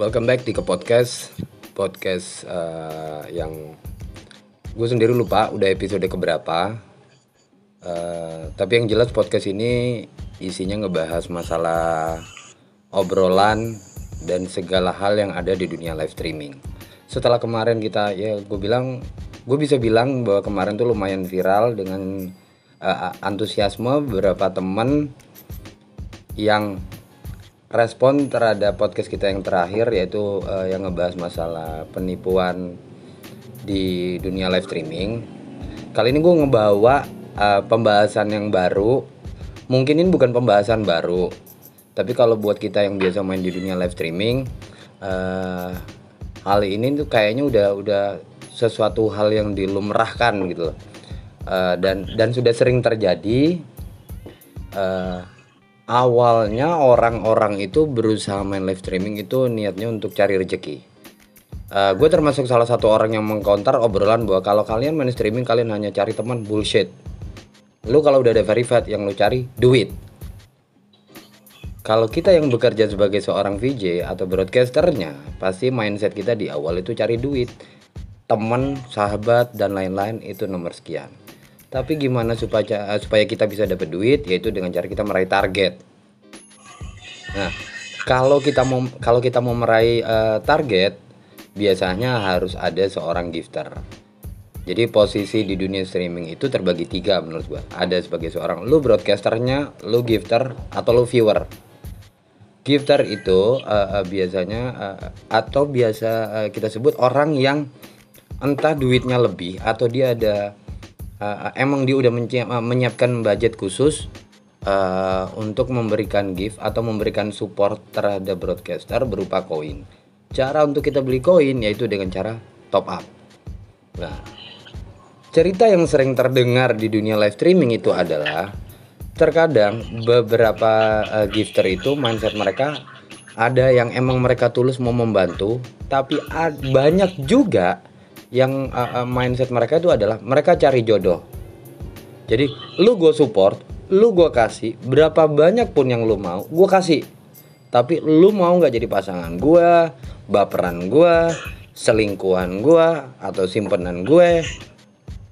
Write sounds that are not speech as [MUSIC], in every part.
Welcome back di ke podcast podcast uh, yang gue sendiri lupa udah episode keberapa. Uh, tapi yang jelas podcast ini isinya ngebahas masalah obrolan dan segala hal yang ada di dunia live streaming. Setelah kemarin kita ya gue bilang gue bisa bilang bahwa kemarin tuh lumayan viral dengan uh, antusiasme beberapa teman yang respon terhadap podcast kita yang terakhir yaitu uh, yang ngebahas masalah penipuan di dunia live streaming. Kali ini gue ngebawa uh, pembahasan yang baru. Mungkin ini bukan pembahasan baru, tapi kalau buat kita yang biasa main di dunia live streaming, uh, hal ini tuh kayaknya udah udah sesuatu hal yang dilumrahkan gitu loh. Uh, dan dan sudah sering terjadi. Uh, awalnya orang-orang itu berusaha main live streaming itu niatnya untuk cari rezeki. Uh, gue termasuk salah satu orang yang mengkontar obrolan bahwa kalau kalian main streaming kalian hanya cari teman bullshit. Lu kalau udah ada verified yang lu cari duit. Kalau kita yang bekerja sebagai seorang VJ atau broadcasternya, pasti mindset kita di awal itu cari duit. Teman, sahabat, dan lain-lain itu nomor sekian. Tapi gimana supaya supaya kita bisa dapat duit yaitu dengan cara kita meraih target. Nah, kalau kita mau kalau kita mau meraih uh, target biasanya harus ada seorang gifter. Jadi posisi di dunia streaming itu terbagi tiga menurut gua. Ada sebagai seorang lu broadcasternya, lu gifter atau lu viewer. Gifter itu uh, uh, biasanya uh, atau biasa uh, kita sebut orang yang entah duitnya lebih atau dia ada uh, emang dia udah uh, menyiapkan budget khusus uh, untuk memberikan gift atau memberikan support terhadap broadcaster berupa koin. Cara untuk kita beli koin yaitu dengan cara top up. Nah, cerita yang sering terdengar di dunia live streaming itu adalah terkadang beberapa uh, gifter itu mindset mereka ada yang emang mereka tulus mau membantu, tapi banyak juga yang uh, uh, mindset mereka itu adalah mereka cari jodoh. Jadi lu gue support lu gue kasih berapa banyak pun yang lu mau gue kasih. Tapi lu mau nggak jadi pasangan gue baperan gue selingkuhan gue atau simpenan gue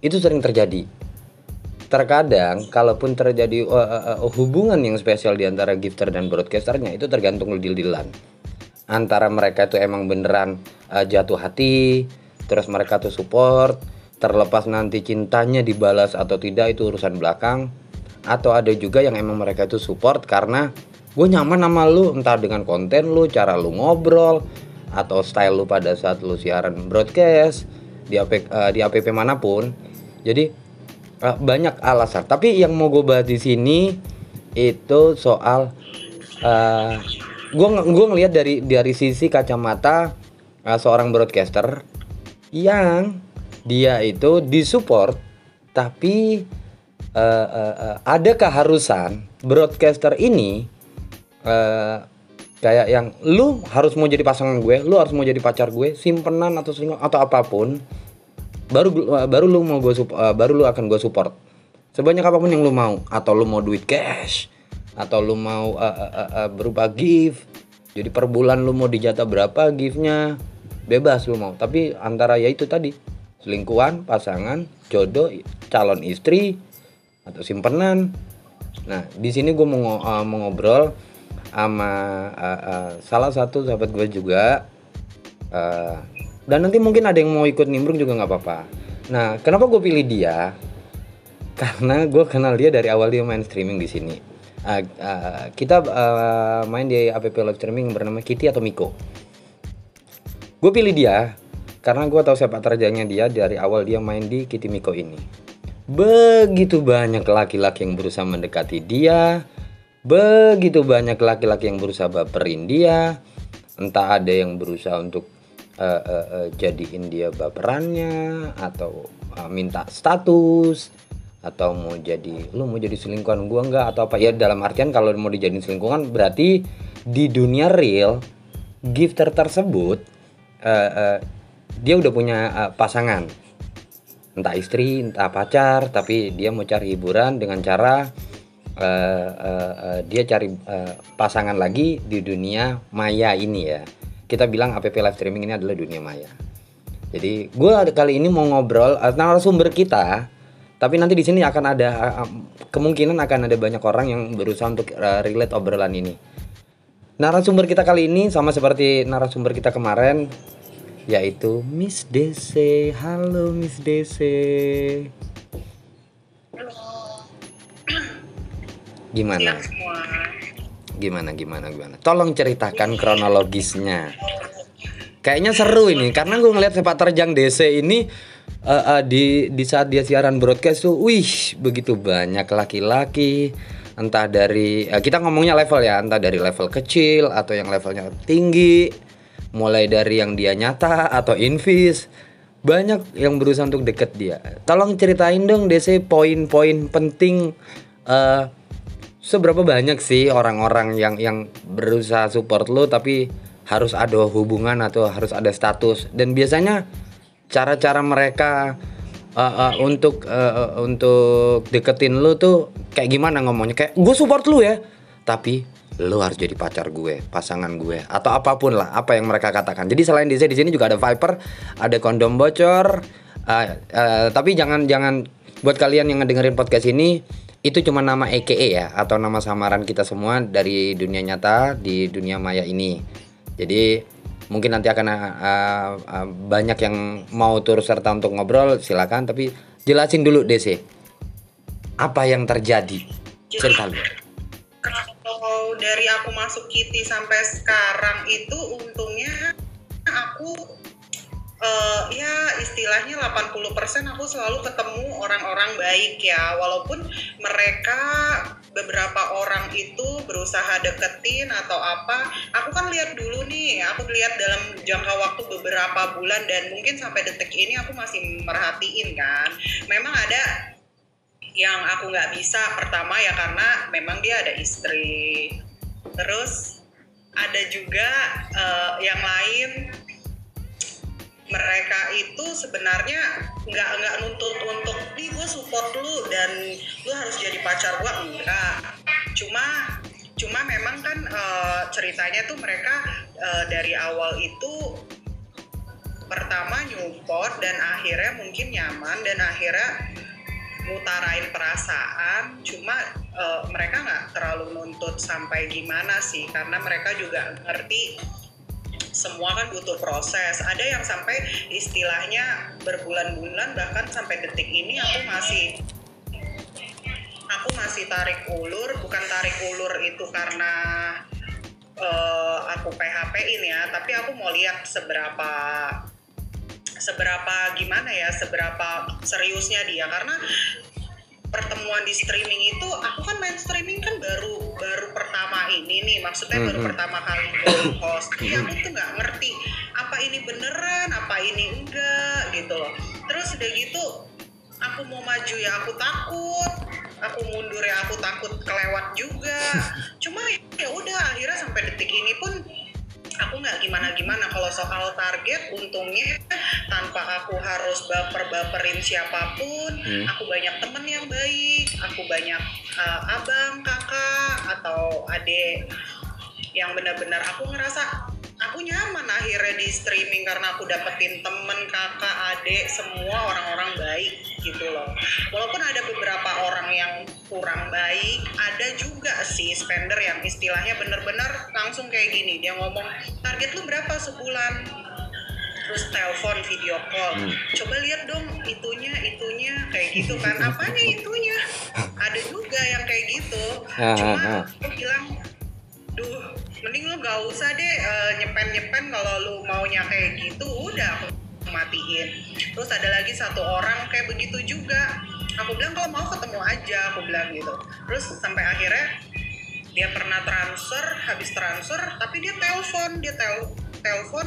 itu sering terjadi. Terkadang kalaupun terjadi uh, uh, uh, hubungan yang spesial di antara gifter dan broadcasternya itu tergantung deal-dealan. Antara mereka itu emang beneran uh, jatuh hati terus mereka tuh support terlepas nanti cintanya dibalas atau tidak itu urusan belakang. Atau ada juga yang emang mereka itu support karena gue nyaman sama lu entah dengan konten lu cara lu ngobrol atau style lu pada saat lu siaran broadcast di AP, uh, di APP mana pun. Jadi uh, banyak alasan. Tapi yang mau gue bahas di sini itu soal uh, gue gue ngelihat dari dari sisi kacamata uh, seorang broadcaster yang dia itu disupport tapi uh, uh, uh, ada keharusan broadcaster ini uh, kayak yang lu harus mau jadi pasangan gue, lu harus mau jadi pacar gue, simpenan atau selingkuh atau apa pun, baru baru lu mau gue uh, baru lu akan gue support. Sebanyak apa pun yang lu mau, atau lu mau duit cash, atau lu mau uh, uh, uh, uh, berupa gift. Jadi per bulan lu mau dijatah berapa giftnya, bebas lu mau. Tapi antara ya itu tadi. Selingkuhan pasangan jodoh calon istri atau simpenan. Nah di sini gue mau, uh, ngobrol sama uh, uh, salah satu sahabat gue juga. Uh, dan nanti mungkin ada yang mau ikut nimbrung juga nggak apa-apa. Nah kenapa gue pilih dia? [LAUGHS] Karena gue kenal dia dari awal dia main streaming di sini. Uh, uh, kita uh, main di app live streaming bernama Kitty atau Miko gue pilih dia karena gue tahu sepak terjangnya dia dari awal dia main di Kitimiko ini. Begitu banyak laki-laki yang berusaha mendekati dia begitu banyak laki-laki yang berusaha baperin dia entah ada yang berusaha untuk uh, uh, uh, jadiin dia baperannya atau uh, minta status atau mau jadi lu mau jadi selingkuhan gua enggak atau apa. Ya dalam artian kalau mau dijadiin selingkuhan berarti di dunia real gifter tersebut uh, dia udah punya uh, pasangan entah istri entah pacar tapi dia mau cari hiburan dengan cara uh, uh, uh, dia cari uh, pasangan lagi di dunia maya ini ya kita bilang app live streaming ini adalah dunia maya. Jadi gue kali ini mau ngobrol uh, narasumber kita, tapi nanti di sini akan ada kemungkinan akan ada banyak orang yang berusaha untuk relate obrolan ini. Narasumber kita kali ini sama seperti narasumber kita kemarin, yaitu Miss DC. Halo Miss DC. Gimana? Gimana gimana gimana? Tolong ceritakan kronologisnya. Kayaknya seru ini karena gue ngeliat sepak terjang DC ini uh, uh, di di saat dia siaran broadcast tuh, wih begitu banyak laki-laki entah dari uh, kita ngomongnya level ya, entah dari level kecil atau yang levelnya tinggi, mulai dari yang dia nyata atau invis banyak yang berusaha untuk deket dia. Tolong ceritain dong DC poin-poin penting uh, seberapa banyak sih orang-orang yang yang berusaha support lo tapi harus ada hubungan atau harus ada status dan biasanya cara-cara mereka uh, uh, untuk uh, untuk deketin lu tuh kayak gimana ngomongnya? Kayak gue support lu ya. Tapi lu harus jadi pacar gue pasangan gue atau apa pun lah apa yang mereka katakan. Jadi selain di sini juga ada Viper ada kondom bocor uh, uh, tapi jangan jangan buat kalian yang ngedengerin podcast ini itu cuma nama EKE ya atau nama samaran kita semua dari dunia nyata di dunia maya ini. Jadi mungkin nanti akan uh, uh, banyak yang mau turut serta untuk ngobrol silakan. Tapi jelasin dulu DC apa yang terjadi? Cerita lu. Kalau dari aku masuk Kitty sampai sekarang itu untungnya aku uh, ya istilahnya 80% aku selalu ketemu orang-orang baik ya. Walaupun mereka beberapa orang itu berusaha deketin atau apa aku lihat dulu nih aku lihat dalam jangka waktu beberapa bulan dan mungkin sampai detik ini aku masih merhatiin kan. Memang ada yang aku nggak bisa pertama ya karena memang dia ada istri. Terus ada juga uh, yang lain. Mereka itu sebenarnya nggak nggak nuntut untuk nih gue support lu dan lu harus jadi pacar gue enggak. Cuma cuma memang kan uh, ceritanya tuh mereka uh, dari awal itu pertama nyupport dan akhirnya mungkin nyaman dan akhirnya ngutarain perasaan cuma uh, mereka nggak terlalu nuntut sampai gimana sih karena mereka juga ngerti semua kan butuh proses. Ada yang sampai istilahnya berbulan-bulan bahkan sampai detik ini aku masih aku masih tarik ulur, bukan tarik ulur itu karena uh, aku PHP ini ya, tapi aku mau lihat seberapa seberapa gimana ya, seberapa seriusnya dia. Karena pertemuan di streaming itu aku kan main streaming kan baru baru pertama ini nih maksudnya baru mm-hmm. pertama kali [COUGHS] host. Jadi aku tuh nggak ngerti apa ini beneran apa ini enggak gitu loh. Terus udah gitu aku mau maju ya aku takut aku mundur ya aku takut kelewat juga [LAUGHS] cuma ya udah akhirnya sampai detik ini pun aku nggak gimana-gimana kalau soal target untungnya tanpa aku harus baper-baperin siapa pun hmm. aku banyak temen yang baik aku banyak uh, abang kakak atau adik yang benar-benar aku ngerasa aku akhirnya di streaming karena aku dapetin temen kakak adik semua orang-orang baik gitu loh. Walaupun ada beberapa orang yang kurang baik ada juga sih spender yang istilahnya bener-bener langsung kayak gini. Dia ngomong target lu berapa sebulan? Terus telepon video call. Hmm. coba lihat dong itunya itunya kayak gitu kan. Apanya itunya? Ada juga yang kayak gitu. Cuma aku bilang duh mending lu gak usah deh uh, nyepen-nyepen kalau lu maunya kayak gitu udah aku matiin. Terus ada lagi satu orang kayak begitu juga. Aku bilang kalau mau ketemu aja aku bilang gitu. Terus sampai akhirnya dia pernah transfer habis transfer tapi dia telepon dia tel telepon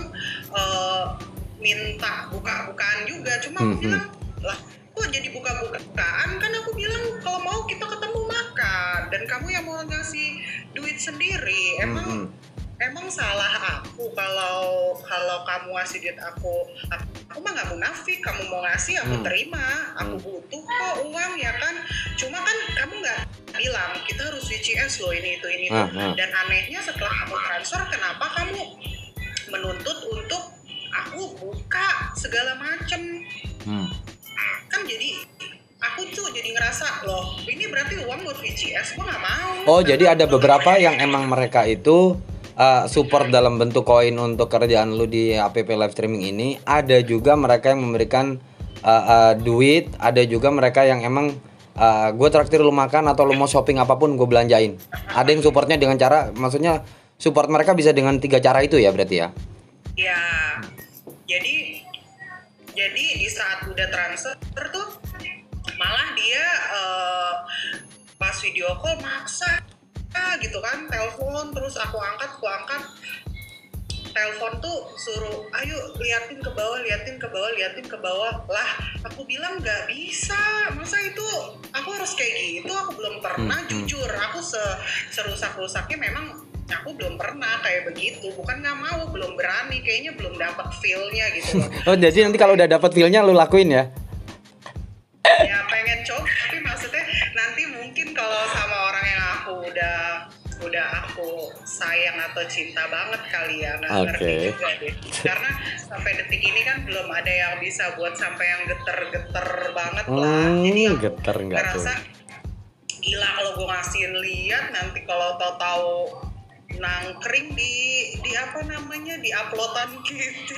uh, minta buka-bukaan juga. Cuma aku mm -hmm. bilang lah kok jadi buka-bukaan kan aku bilang kalau mau kita ketemu makan dan kamu yang mau ngasih duit sendiri emang mm -hmm. emang salah aku kalau kalau kamu ngasih duit aku aku, aku mah nggak munafik kamu mau ngasih aku mm. terima aku mm. butuh kok uang ya kan cuma kan kamu nggak bilang kita harus VCS loh ini itu ini uh, uh. dan anehnya setelah kamu transfer kenapa kamu menuntut untuk aku buka segala macem Hmm. Kan jadi aku tuh jadi ngerasa loh ini berarti uang buat VCS gue nggak mau Oh, jadi ada beberapa yang emang mereka itu uh, support dalam bentuk koin untuk kerjaan lu di app live streaming ini. Ada juga mereka yang memberikan uh, uh, duit, ada juga mereka yang emang uh, gue traktir lu makan atau lu mau shopping apa pun gue belanjain. Ada yang supportnya dengan cara, maksudnya support mereka bisa dengan tiga cara itu ya berarti ya. ya jadi jadi di saat udah transfer tuh malah dia eh, pas video call maksa ah, gitu kan telepon terus aku angkat aku angkat. Telepon tuh suruh ayo liatin ke bawah liatin ke bawah liatin ke bawah. Lah aku bilang nggak bisa. Masa itu aku harus kayak gitu? Aku belum pernah Hmm, hmm. jujur. Aku se serusak rusaknya memang aku belum pernah kayak begitu bukan nggak mau belum berani kayaknya belum dapat feelnya gitu loh [LAUGHS] Oh, jadi nanti kalau udah dapat feel-nya lu lakuin ya. ya pengen coba tapi maksudnya nanti mungkin kalau sama orang yang aku udah udah aku sayang atau cinta banget kali ya nggak ngerti Oke. juga deh karena sampai detik ini kan belum ada yang bisa buat sampai yang geter-geter banget lah jadi Hmm, aku geter enggak tuh. gila kalau gue ngasihin lihat nanti kalau tahu-tahu nangkring di di apa namanya di uploadan [LAUGHS] gitu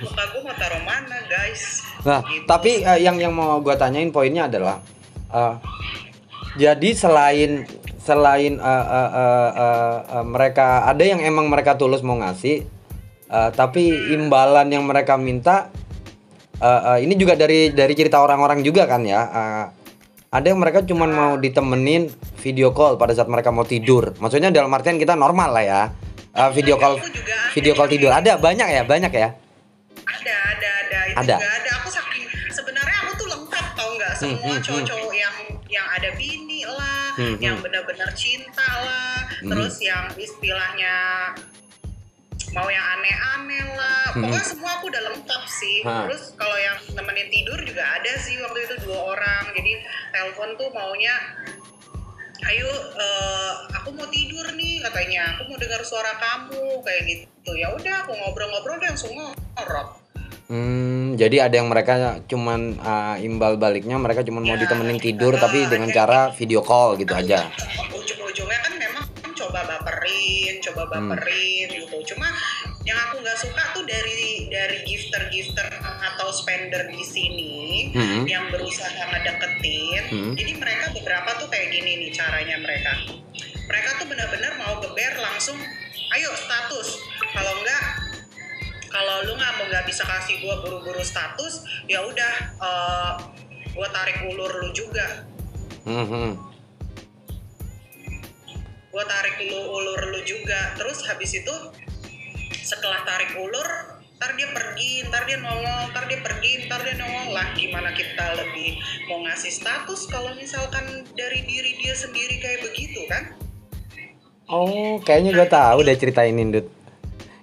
muka gue mau taruh mana guys Nah, Gitu. tapi eh, yang yang mau gua tanyain poinnya adalah eh, jadi selain selain eh, eh, eh, eh, eh, mereka ada yang emang mereka tulus mau ngasih eh, tapi imbalan yang mereka minta eh, eh, ini juga dari dari cerita orang-orang juga kan ya. eh, ada yang mereka cuman mau ditemenin video call pada saat mereka mau tidur. Maksudnya dalam artian kita normal lah ya. Eh, video call video call tidur ada banyak ya, banyak ya. ada ada ada itu Ada. juga ada aku saking sebenarnya aku tuh lengkap tau nggak semua hmm, hmm. cowok-cowok yang yang ada bini lah Hmm, yang hmm. benar-benar cinta lah Hmm. terus yang istilahnya mau yang aneh-aneh lah. Hmm. pokoknya semua aku udah lengkap sih. Ha. terus kalau yang nemenin tidur juga ada sih waktu itu dua orang. Jadi telepon tuh maunya ayo eh, aku mau tidur nih katanya. Aku mau dengar suara kamu kayak gitu. Ya udah aku ngobrol-ngobrol dia langsung ngorok Hmm, jadi ada yang mereka cuman uh, imbal baliknya mereka cuman mau Ya, ditemenin tidur ah, tapi dengan cara video call gitu aja. Coba baperin coba Hmm. baperin gitu cuma yang aku nggak suka tuh dari dari gifter-gifter atau spender di sini Hmm. yang berusaha ngedeketin Hmm. jadi mereka beberapa tuh kayak gini nih caranya mereka mereka tuh benar-benar mau geber langsung ayo status kalau enggak kalau lu nggak mau nggak bisa kasih gua buru-buru status ya udah eh, gua tarik ulur lu juga Hmm, hmm. Gue tarik lu ulur lu juga terus habis itu setelah tarik ulur ntar dia pergi ntar dia nongol ntar dia pergi ntar dia nongol lah gimana kita lebih mau ngasih status kalau misalkan dari diri dia sendiri kayak begitu kan Oh, kayaknya gue tahu udah cerita ini, Dut.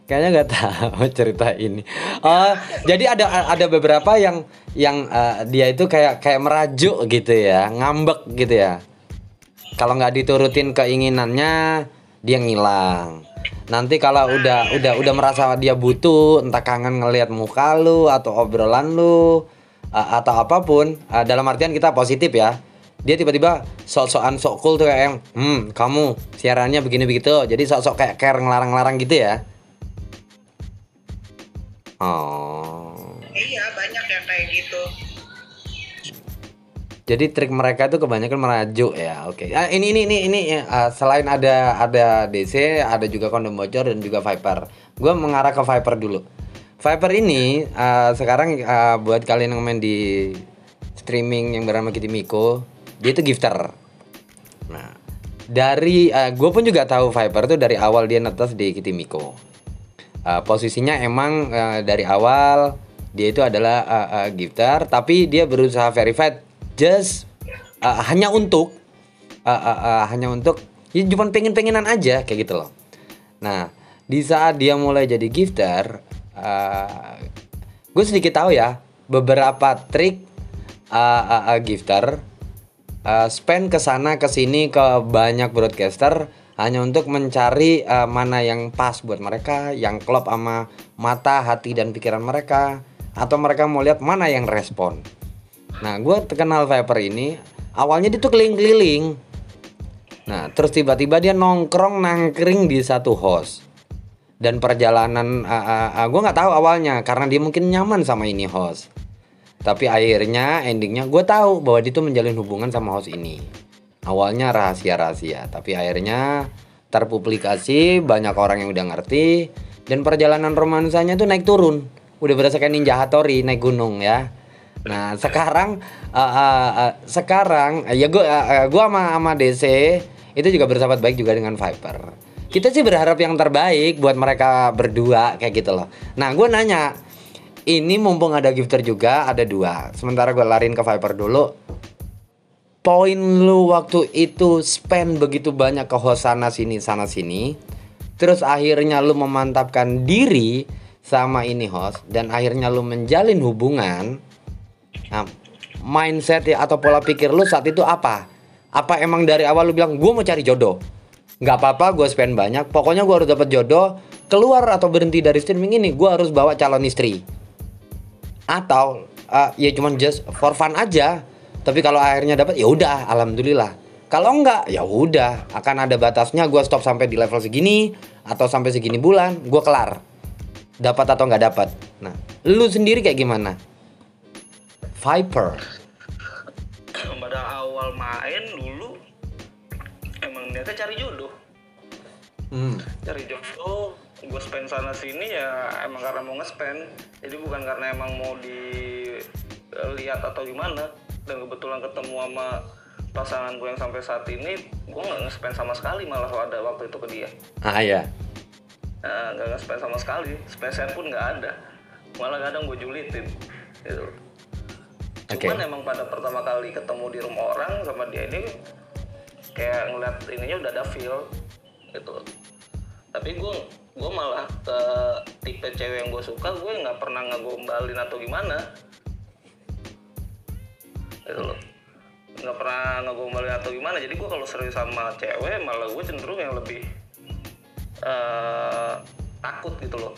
Kayaknya nggak tahu [LAUGHS] cerita ini. Oh, jadi ada ada beberapa yang yang uh, dia itu kayak kayak merajuk gitu ya, ngambek gitu ya. Kalau nggak diturutin keinginannya, dia ngilang. Nanti kalau udah udah udah merasa dia butuh, entah kangen ngelihat muka lu atau obrolan lu atau apa pun, dalam artian kita positif ya. Dia tiba-tiba sok-sokan sok cool tuh kayak yang, hmm kamu siarannya begini begitu. Jadi sok-sok kayak care ngelarang-larang gitu ya. Oh. iya banyak yang kayak gitu Jadi trik mereka itu kebanyakan merajuk ya. Oke. Ah, ini ini ini ini ya, ah, selain ada ada DC, ada juga kondom bocor dan juga Viper. Gue mengarah ke Viper dulu. Viper ini ah, sekarang ah, buat kalian yang main di streaming yang bernama Kitty Miko, dia itu gifter. Nah, dari gue pun juga tahu Viper tuh dari awal dia netes di Kitty Miko. Uh, posisinya emang uh, dari awal dia itu adalah uh, uh, gifter tapi dia berusaha verified just uh, hanya untuk uh, uh, uh, hanya untuk ya cuma pengen pengenan aja kayak gitu loh nah di saat dia mulai jadi gifter uh, gue sedikit tahu ya beberapa trik uh, uh, uh, gifter uh, spend ke sana ke sini ke banyak broadcaster hanya untuk mencari uh, mana yang pas buat mereka, yang klop sama mata, hati dan pikiran mereka, atau mereka mau lihat mana yang respon. Nah, gue kenal Viper ini awalnya dia tuh keliling-keliling. Nah, terus tiba-tiba dia nongkrong nangkring di satu host. Dan perjalanan uh, uh, uh, gue nggak tahu awalnya karena dia mungkin nyaman sama ini host. Tapi akhirnya endingnya gue tahu bahwa dia tuh menjalin hubungan sama host ini awalnya rahasia-rahasia tapi akhirnya terpublikasi banyak orang yang udah ngerti dan perjalanan romansanya tuh naik turun udah berasa kayak ninja hatori naik gunung ya nah sekarang uh, uh, uh, sekarang uh, ya gua uh, uh, gua sama sama DC itu juga bersahabat baik juga dengan Viper. Kita sih berharap yang terbaik buat mereka berdua kayak gitu loh. Nah gue nanya ini mumpung ada gifter juga ada dua. Sementara gue larin ke Viper dulu. Poin lu waktu itu spend begitu banyak ke host sana sini sana sini. Terus akhirnya lu memantapkan diri sama ini host dan akhirnya lu menjalin hubungan nah, mindset ya atau pola pikir lu saat itu apa? Apa emang dari awal lu bilang gue mau cari jodoh nggak apa-apa gue spend banyak. Pokoknya gue harus dapat jodoh keluar atau berhenti dari streaming ini gue harus bawa calon istri. Atau uh, ya cuman just for fun aja. Tapi kalau akhirnya dapat ya udah alhamdulillah. Kalau enggak ya udah. Akan ada batasnya gue stop sampai di level segini atau sampai segini bulan gue kelar. Dapat atau nggak dapat. Nah lu sendiri kayak gimana Viper. Pada awal main dulu emang niatnya cari jodoh. Hmm. cari jodoh gue spend sana sini ya emang karena mau nge-spend. Jadi bukan karena emang mau dilihat atau gimana. Dan kebetulan ketemu sama pasangan gue yang sampai saat ini gue nggak nge-spend sama sekali malah ada waktu itu ke dia. Ah ya nggak nah, nge-spend sama sekali. Spesial pun nggak ada. Malah kadang gue julitin gitu okay. cuman emang pada pertama kali ketemu di rumah orang sama dia ini kayak ngeliat ininya udah ada feel gitu. Tapi gue gue malah ke tipe cewek yang gue suka gue nggak pernah ngegombalin atau gimana. Gitu loh. Nggak pernah ngegombalin atau gimana. Jadi gue kalau serius sama cewek malah gue cenderung yang lebih uh, takut gitu loh.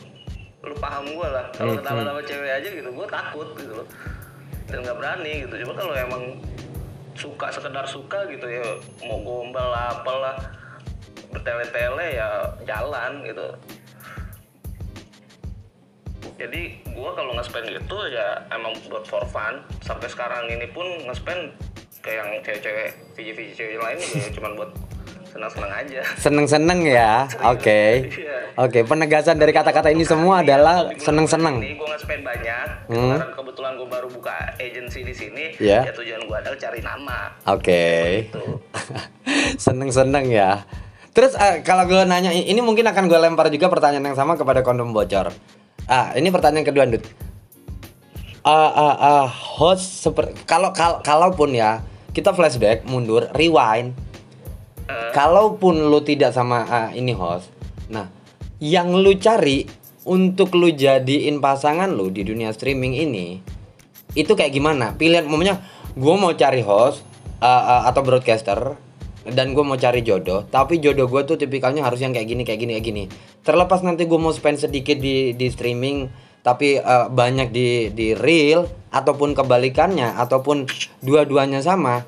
Lu paham gue lah. Kalau hmm, kenalan hmm. sama cewek aja gitu gue takut gitu loh dan nggak berani gitu. Cuma kalau emang suka sekedar suka gitu ya mau gombal lah apalah bertele-tele ya jalan gitu. Jadi gue kalau nge-spend itu ya emang buat for fun. Sampai sekarang ini pun nge-spend kayak yang cewek-cewek VJ-VJ cewek lain ya cuma buat senang-senang aja seneng-seneng ya oke okay. iya. oke okay. penegasan dari kata-kata ini semua adalah seneng-seneng gue nge-spend banyak hmm. karena kebetulan gue baru buka agency di sini yeah. ya tujuan gue adalah cari nama oke okay. Gitu. [LAUGHS] seneng-seneng ya Terus uh, kalau gue nanya ini mungkin akan gue lempar juga pertanyaan yang sama kepada kondom bocor. Ah, ini pertanyaan kedua, Dut. Uh, uh, uh, host seperti kalau kal kalaupun ya kita flashback mundur rewind uh. kalaupun lu tidak sama uh, ini host nah yang lu cari untuk lu jadiin pasangan lu di dunia streaming ini itu kayak gimana pilihan momennya gue mau cari host uh, uh, atau broadcaster dan gue mau cari jodoh tapi jodoh gue tuh tipikalnya harus yang kayak gini kayak gini kayak gini terlepas nanti gue mau spend sedikit di di streaming tapi uh, banyak di di real ataupun kebalikannya ataupun dua-duanya sama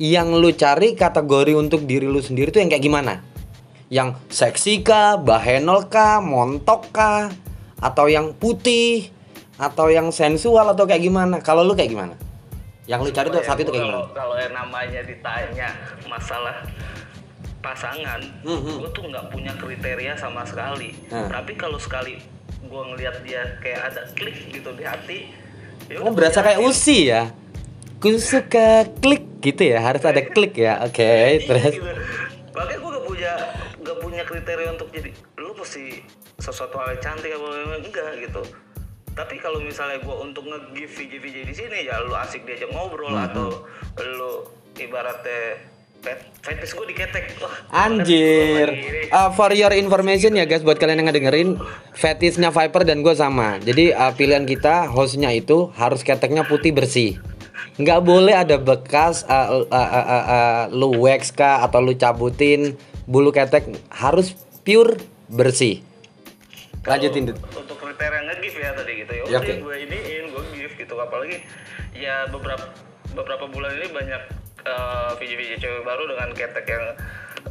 yang lu cari kategori untuk diri lu sendiri tuh yang kayak gimana? Yang seksi kah? Bahenol kah? Montok kah? Atau yang putih? Atau yang sensual atau kayak gimana? Kalau lu kayak gimana? Yang lu cari tuh saat itu kayak gimana? kalau yang namanya ditanya masalah pasangan mm -hmm. gue tuh nggak punya kriteria sama sekali. Hmm. tapi kalau sekali gue ngelihat dia kayak ada klik gitu di hati ya oh berasa kayak usi ya? Ku suka klik gitu ya harus ada klik ya. Oke okay, iya, terus? gitu. makanya gue gak punya gak punya kriteria untuk jadi lu pasti sesuatu hal yang cantik apa enggak gitu. Tapi kalau misalnya gue untuk nge-give VJ-VJ di sini ya lu asik diajak ngobrol hmm. atau lu ibaratnya fetish gue diketek. Wah, Anjir. uh, For your information ya guys Buat kalian yang ngedengerin Fetishnya Viper dan gue sama. Jadi uh, pilihan kita Hostnya itu Harus keteknya putih bersih nggak boleh ada bekas uh, uh, uh, uh, uh, Lu wax kah Atau lu cabutin bulu ketek harus pure bersih. Lanjutin Dut. untuk kriteria nge-give ya tadi gitu ya Ya, oke. gue iniin gue give gitu apalagi ya beberapa beberapa bulan ini banyak uh, video-video cewek baru dengan ketek yang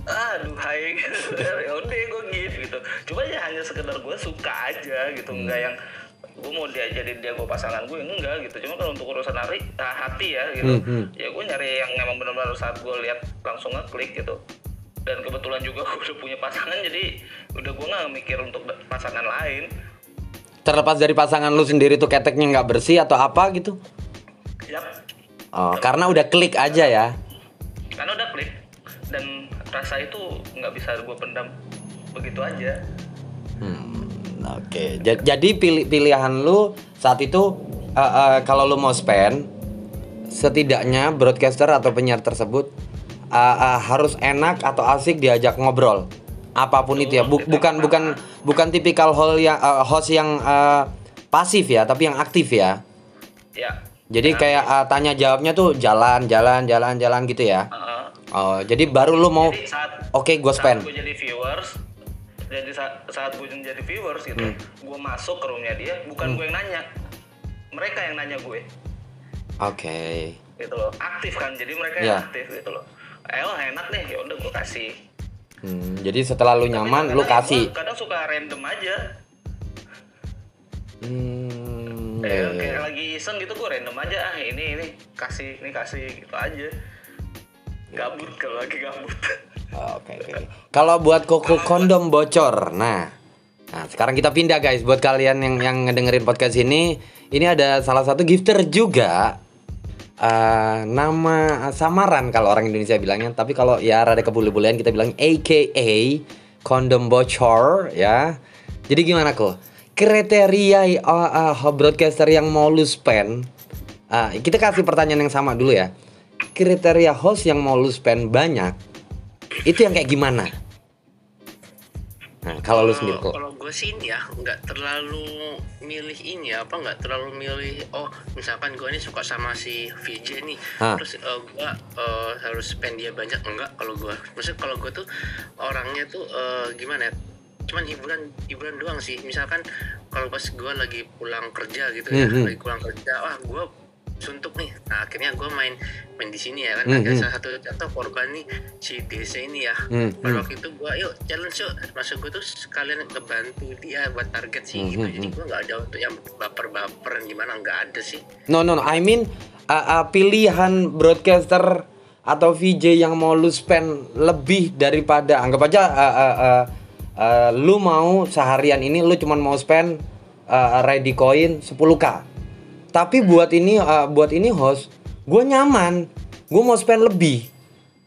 aduh hai gitu [LAUGHS] ya udah gue give gitu cuma ya hanya sekedar gue suka aja gitu Hmm. enggak yang gue mau dia jadi dia gue pasangan gue enggak gitu cuma kalau untuk urusan hari ah, hati ya gitu Hmm, hmm. ya gue nyari yang emang benar-benar saat gue lihat langsung ngeklik gitu dan kebetulan juga [LAUGHS] gue udah punya pasangan jadi udah gue nggak mikir untuk pasangan lain Terlepas dari pasangan lu sendiri tuh keteknya nggak bersih atau apa gitu? Yap, Oh, karena udah klik aja ya. karena udah klik dan rasa itu nggak bisa gue pendam begitu aja. Hmm, Oke, Ja- jadi pilih pilihan lu saat itu eh, eh, kalau lu mau spend, setidaknya broadcaster atau penyiar tersebut eh, eh, harus enak atau asik diajak ngobrol, apa pun itu ya. Bu- bukan bukan bukan tipikal hol yang eh, host yang eh, pasif ya, tapi yang aktif ya. Ya. Jadi kayak eh, tanya jawabnya tuh jalan jalan jalan jalan gitu ya. Heeh. Oh, jadi baru lu mau oke gue spend. gue jadi viewers, jadi saat, saat gue jadi viewers gitu, Hmm. gue masuk ke roomnya dia, bukan gue yang nanya, mereka yang nanya gue, Oke. gitu loh. Aktif kan, jadi mereka Ya. yang aktif gitu loh. Eh, oh, enak nih, ya udah gue kasih. Hmm, jadi setelah lu nyaman, lu Kadang kasih. kadang suka random aja. Hmm, Eh, iya, kayak iya. lagi iseng gitu gue random aja ah ini ini kasih ini kasih gitu aja gabut kalau lagi gabut Oke, oke. Kalau buat koko kondom bocor, nah, nah sekarang kita pindah guys. Buat kalian yang yang ngedengerin podcast ini, ini ada salah satu gifter juga. Eh, nama samaran kalau orang Indonesia bilangnya, tapi kalau ya rada kebule-bulean kita bilang AKA kondom bocor ya. Jadi gimana kok? Kriteria uh, uh, broadcaster yang mau lu spend, uh, kita kasih pertanyaan yang sama dulu ya. Kriteria host yang mau lu spend banyak, itu yang kayak gimana? Nah, kalau lu sendiri kok. Kalau gue sih ini ya nggak terlalu milih ini ya apa nggak terlalu milih oh misalkan gue ini suka sama si VJ nih Hah. terus gue harus spend dia banyak enggak kalau gue maksudnya kalau gue tuh orangnya tuh eh, gimana ya cuman hiburan hiburan doang sih misalkan kalau pas gue lagi pulang kerja gitu ya Mhm. lagi pulang kerja wah gue suntuk nih nah akhirnya gue main main di sini ya kan Mhm. ada salah satu contoh korban nih si DC ini ya Hmm, pada hmm. waktu itu gua yuk challenge yuk maksud gue tuh sekalian ngebantu dia buat target sih Hmm, gitu hmm, jadi hmm. gua nggak ada untuk yang baper-baper gimana nggak ada sih No no no, I mean uh, uh, pilihan broadcaster atau VJ yang mau lu spend lebih daripada anggap aja uh, uh, uh, uh, lu mau seharian ini lu cuman mau spend uh, ready coin 10k. Tapi buat ini uh, buat ini host, gue nyaman, gue mau spend lebih.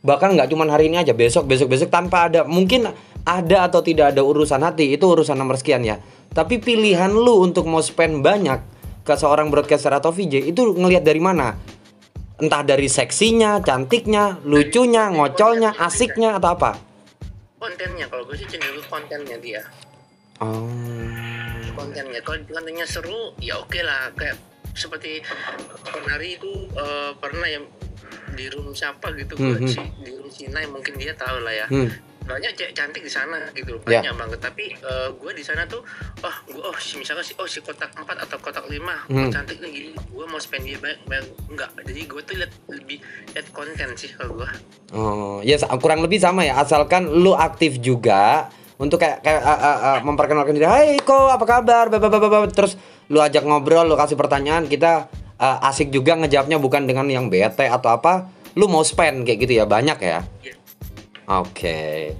Bahkan nggak cuman hari ini aja, besok besok besok tanpa ada mungkin ada atau tidak ada urusan hati itu urusan nomor sekian ya. Tapi pilihan lu untuk mau spend banyak ke seorang broadcaster atau VJ itu ngelihat dari mana? Entah dari seksinya, cantiknya, lucunya, ngocolnya, asiknya atau apa? kontennya kalau gue sih cenderung kontennya dia Oh. kontennya kalau kontennya seru ya oke lah kayak seperti penari itu eh, pernah yang di room siapa gitu gua Hmm, di room Sinai mungkin dia tahu lah ya Hmm. banyak cewek cantik di sana gitu Ya. banyak banget tapi gue di sana tuh oh gue oh si misalkan si oh si kotak 4 atau kotak 5 Hmm. cantik nih gini gue mau spend dia banyak, banyak enggak jadi gue tuh lihat lebih lihat konten sih kalau gue Oh, ya sa- kurang lebih sama ya, asalkan lu aktif juga untuk kayak kayak uh, uh, uh, memperkenalkan diri. Hai Ko, apa kabar? Ba, ba, ba, ba, ba. Terus lu ajak ngobrol, lu kasih pertanyaan, kita uh, asik juga ngejawabnya bukan dengan yang bete atau apa. Lu mau spend kayak gitu ya, banyak ya. Iya. Oke.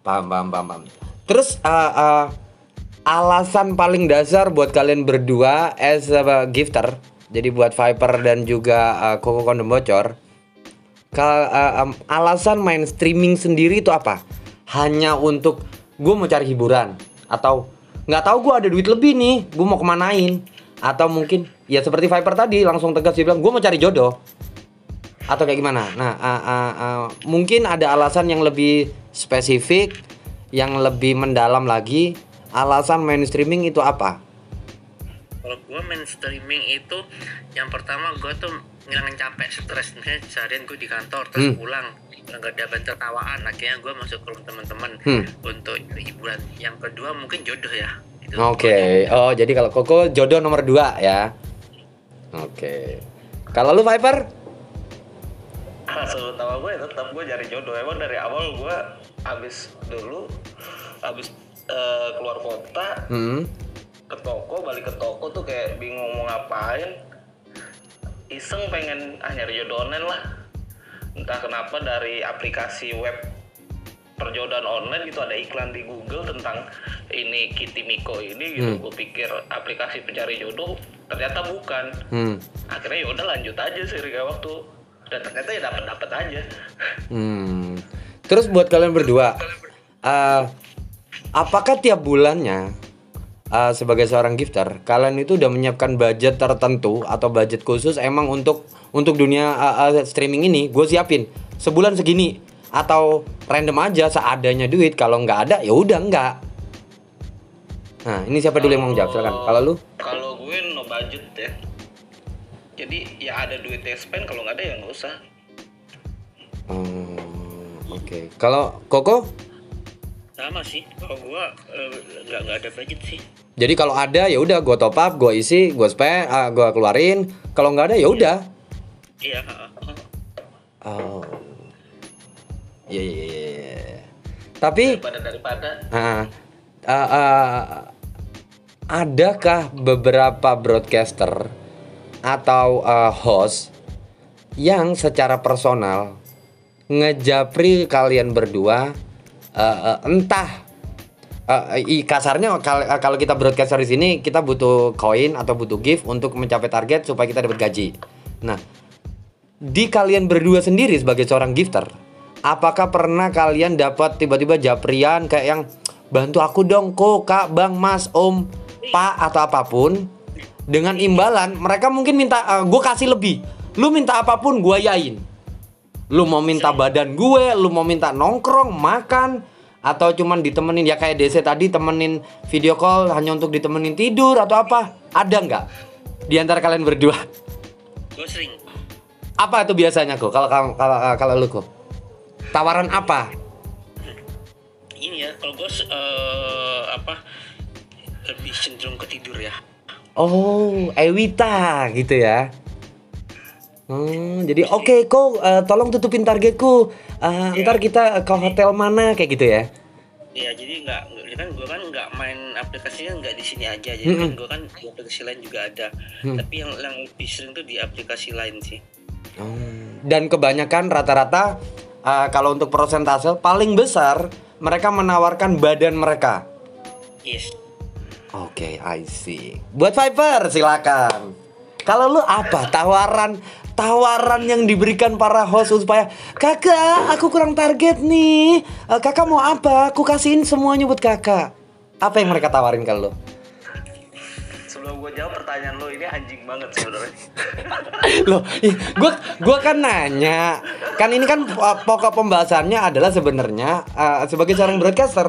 Paham, paham, paham, paham. Terus uh, uh, alasan paling dasar buat kalian berdua as a gifter, jadi buat Viper dan juga uh, Koko Kondom Bocor, Ka- uh, um, alasan main streaming sendiri itu apa? Hanya untuk gue mau cari hiburan atau nggak tahu gue ada duit lebih nih, gue mau kemanain? Atau mungkin ya seperti Viper tadi langsung tegas dia bilang gue mau cari jodoh atau kayak gimana? Nah, uh, uh, uh, mungkin ada alasan yang lebih spesifik, yang lebih mendalam lagi. Alasan main streaming itu apa? Kalau gue main streaming itu yang pertama gue tuh ngilangin capek stres nih seharian gue di kantor terus Hmm. pulang nggak dapat tertawaan akhirnya gue masuk ke rumah teman-teman Hmm. untuk hiburan yang kedua mungkin jodoh ya Gitu. Oke. Oh, jadi kalau Koko jodoh nomor dua ya. Oke. Kalau lu Viper? [LAUGHS] Terutama gue ya tetap gue cari jodoh. Emang dari awal gue abis dulu, abis eh, keluar kota Hmm. Ke toko, balik ke toko tuh kayak bingung mau ngapain. Iseng pengen ah, nyari jodoh online lah. Entah kenapa dari aplikasi web perjodohan online gitu ada iklan di Google tentang ini Kitty Miko ini gitu. Hmm. Gue pikir aplikasi pencari jodoh, ternyata bukan. Hmm. Akhirnya ya udah lanjut aja sih waktu dan ternyata ya dapat dapat aja. Hmm. Terus buat kalian berdua, eh, apakah tiap bulannya eh, sebagai seorang gifter, kalian itu udah menyiapkan budget tertentu atau budget khusus emang untuk untuk dunia eh, eh, streaming ini? Gue siapin sebulan segini atau random aja seadanya duit. Kalau nggak ada ya udah nggak. Nah ini siapa dulu yang mau jawab? Silakan. Kalau lu? Kalau gue no budget ya. Jadi ya ada duit yang spend kalau nggak ada ya nggak usah. Hmm, Oke. Kalau Koko? Sama sih kalau gue eh, nggak nggak ada budget sih Jadi kalau ada ya udah gue top up, gue isi, gue spend, ah, gue keluarin. Kalau nggak ada ya udah. iya ha, ha. Oh. Iya iya iya. iya. Tapi Daripada daripada ah, ah, ah, adakah beberapa broadcaster atau ah, host yang secara personal ngejapri kalian berdua eh, entah. Eh, i- kasarnya kal- kalau kita broadcaster di sini kita butuh koin atau butuh gift untuk mencapai target supaya kita dapat gaji. Nah, di kalian berdua sendiri sebagai seorang gifter, apakah pernah kalian dapat tiba-tiba japrian kayak yang bantu aku dong kok kak bang mas om pak atau apa pun dengan imbalan mereka mungkin minta gue kasih lebih. Lu minta apa pun gue yain lu mau minta badan gue lu mau minta nongkrong makan atau cuman ditemenin? Ya kayak DC tadi temenin video call hanya untuk ditemenin tidur atau apa? Ada nggak? Di antara kalian berdua. Gue sering. Apa itu biasanya kok kalau kalau kalau, kalau lu kok tawaran apa? Ini ya kalau gue eh, apa lebih cenderung ke tidur ya. Oh Ewita gitu ya Hmm, jadi oke kok eh, tolong tutupin targetku Eh, ntar kita ke hotel mana kayak gitu ya Iya, jadi nggak kan gue kan nggak main aplikasinya nggak di sini aja, jadi kan gue kan di aplikasi lain juga ada. Tapi yang yang lebih sering tuh di aplikasi lain sih. Hmm. Dan kebanyakan rata-rata uh, kalau untuk persentase paling besar mereka menawarkan badan mereka. Yes. Oke, I see. Buat Viper silakan. Kalau lu apa tawaran tawaran yang diberikan para host supaya kakak aku kurang target nih Eh, kakak mau apa aku kasihin semuanya buat kakak apa yang mereka tawarin kalau lu sebelum gue jawab pertanyaan lo ini anjing banget sebenarnya. [LAUGHS] Loh, gue gua kan nanya. Kan ini kan uh, pokok pembahasannya adalah sebenarnya uh, sebagai seorang broadcaster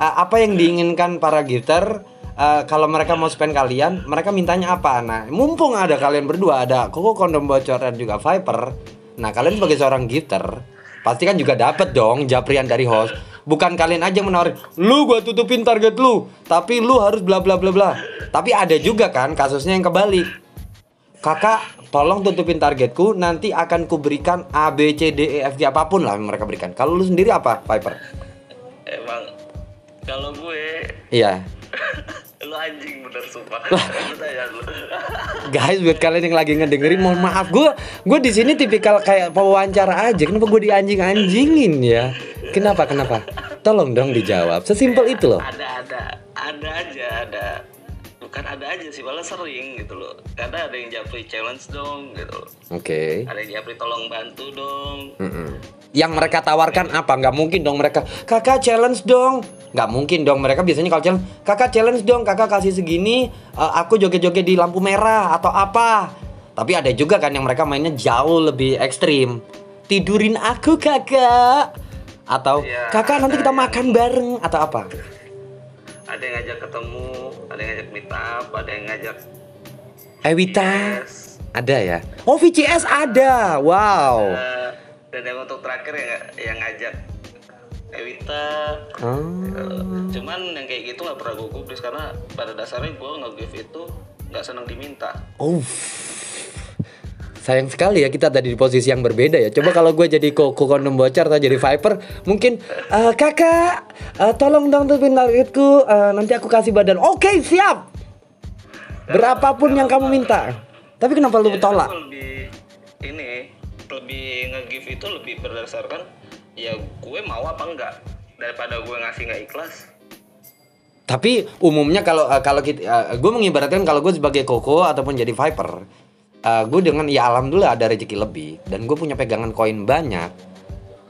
uh, apa yang diinginkan para gifter uh, kalau mereka mau spend kalian, mereka mintanya apa? Nah, mumpung ada kalian berdua, ada Koko kondom bocor dan juga Viper. Nah, kalian sebagai seorang gifter pasti kan juga dapat dong japrian dari host. Bukan kalian aja menawarin, lu gua tutupin target lu, tapi lu harus bla bla bla bla. Tapi ada juga kan kasusnya yang kebalik. Kakak, tolong tutupin targetku. Nanti akan kuberikan A, B, C, D, E, F, G apa pun lah yang mereka berikan. Kalau lu sendiri apa, Viper? Emang kalau gue Iya. [LAUGHS] anjing bener sumpah. Guys, buat kalian yang lagi ngedengerin, mohon maaf, gue gue di sini tipikal kayak pewawancara aja. Kenapa gue dianjing-anjingin ya? Kenapa? Kenapa? Tolong dong dijawab. Sesimpel itu loh. ada ada ada aja ada bukan ada aja sih malah sering gitu loh karena ada yang japri challenge dong gitu loh. Oke. ada yang japri tolong bantu dong Mm-mm. Yang mereka tawarkan apa? Nggak mungkin dong mereka Kakak challenge dong Nggak mungkin dong mereka biasanya kalau challenge Kakak challenge dong kakak kasih segini eh, Aku joget-joget di lampu merah Atau apa Tapi ada juga kan yang mereka mainnya jauh lebih ekstrim Tidurin aku kakak Atau Iya, kakak nanti kita makan bareng Atau apa ada yang ngajak ketemu ada yang ngajak meet up ada yang ngajak Ewita VGS, ada ya? Oh VCS ada. Wow. Eh, dan yang untuk terakhir yang yang ngajak Ewita Ah. Eh, cuman yang kayak gitu nggak pernah gue gubris karena pada dasarnya gue nge-give itu nggak senang diminta. Oh, sayang sekali ya kita tadi di posisi yang berbeda ya. Coba kalau gue jadi koko kondom bocor atau jadi viper, mungkin "Eh, kakak, eh, tolong dong tutupin targetku, eh, nanti aku kasih badan. Oke siap. Berapapun yang kamu minta. Tapi kenapa lu tolak? lebih ini lebih nge-give itu lebih berdasarkan ya gue mau apa enggak daripada gue ngasih nggak ikhlas Tapi umumnya kalau kalau kita, gue mengibaratkan kalau gue sebagai koko ataupun jadi viper, eh, gue dengan ya alhamdulillah ada rezeki lebih dan gue punya pegangan koin banyak,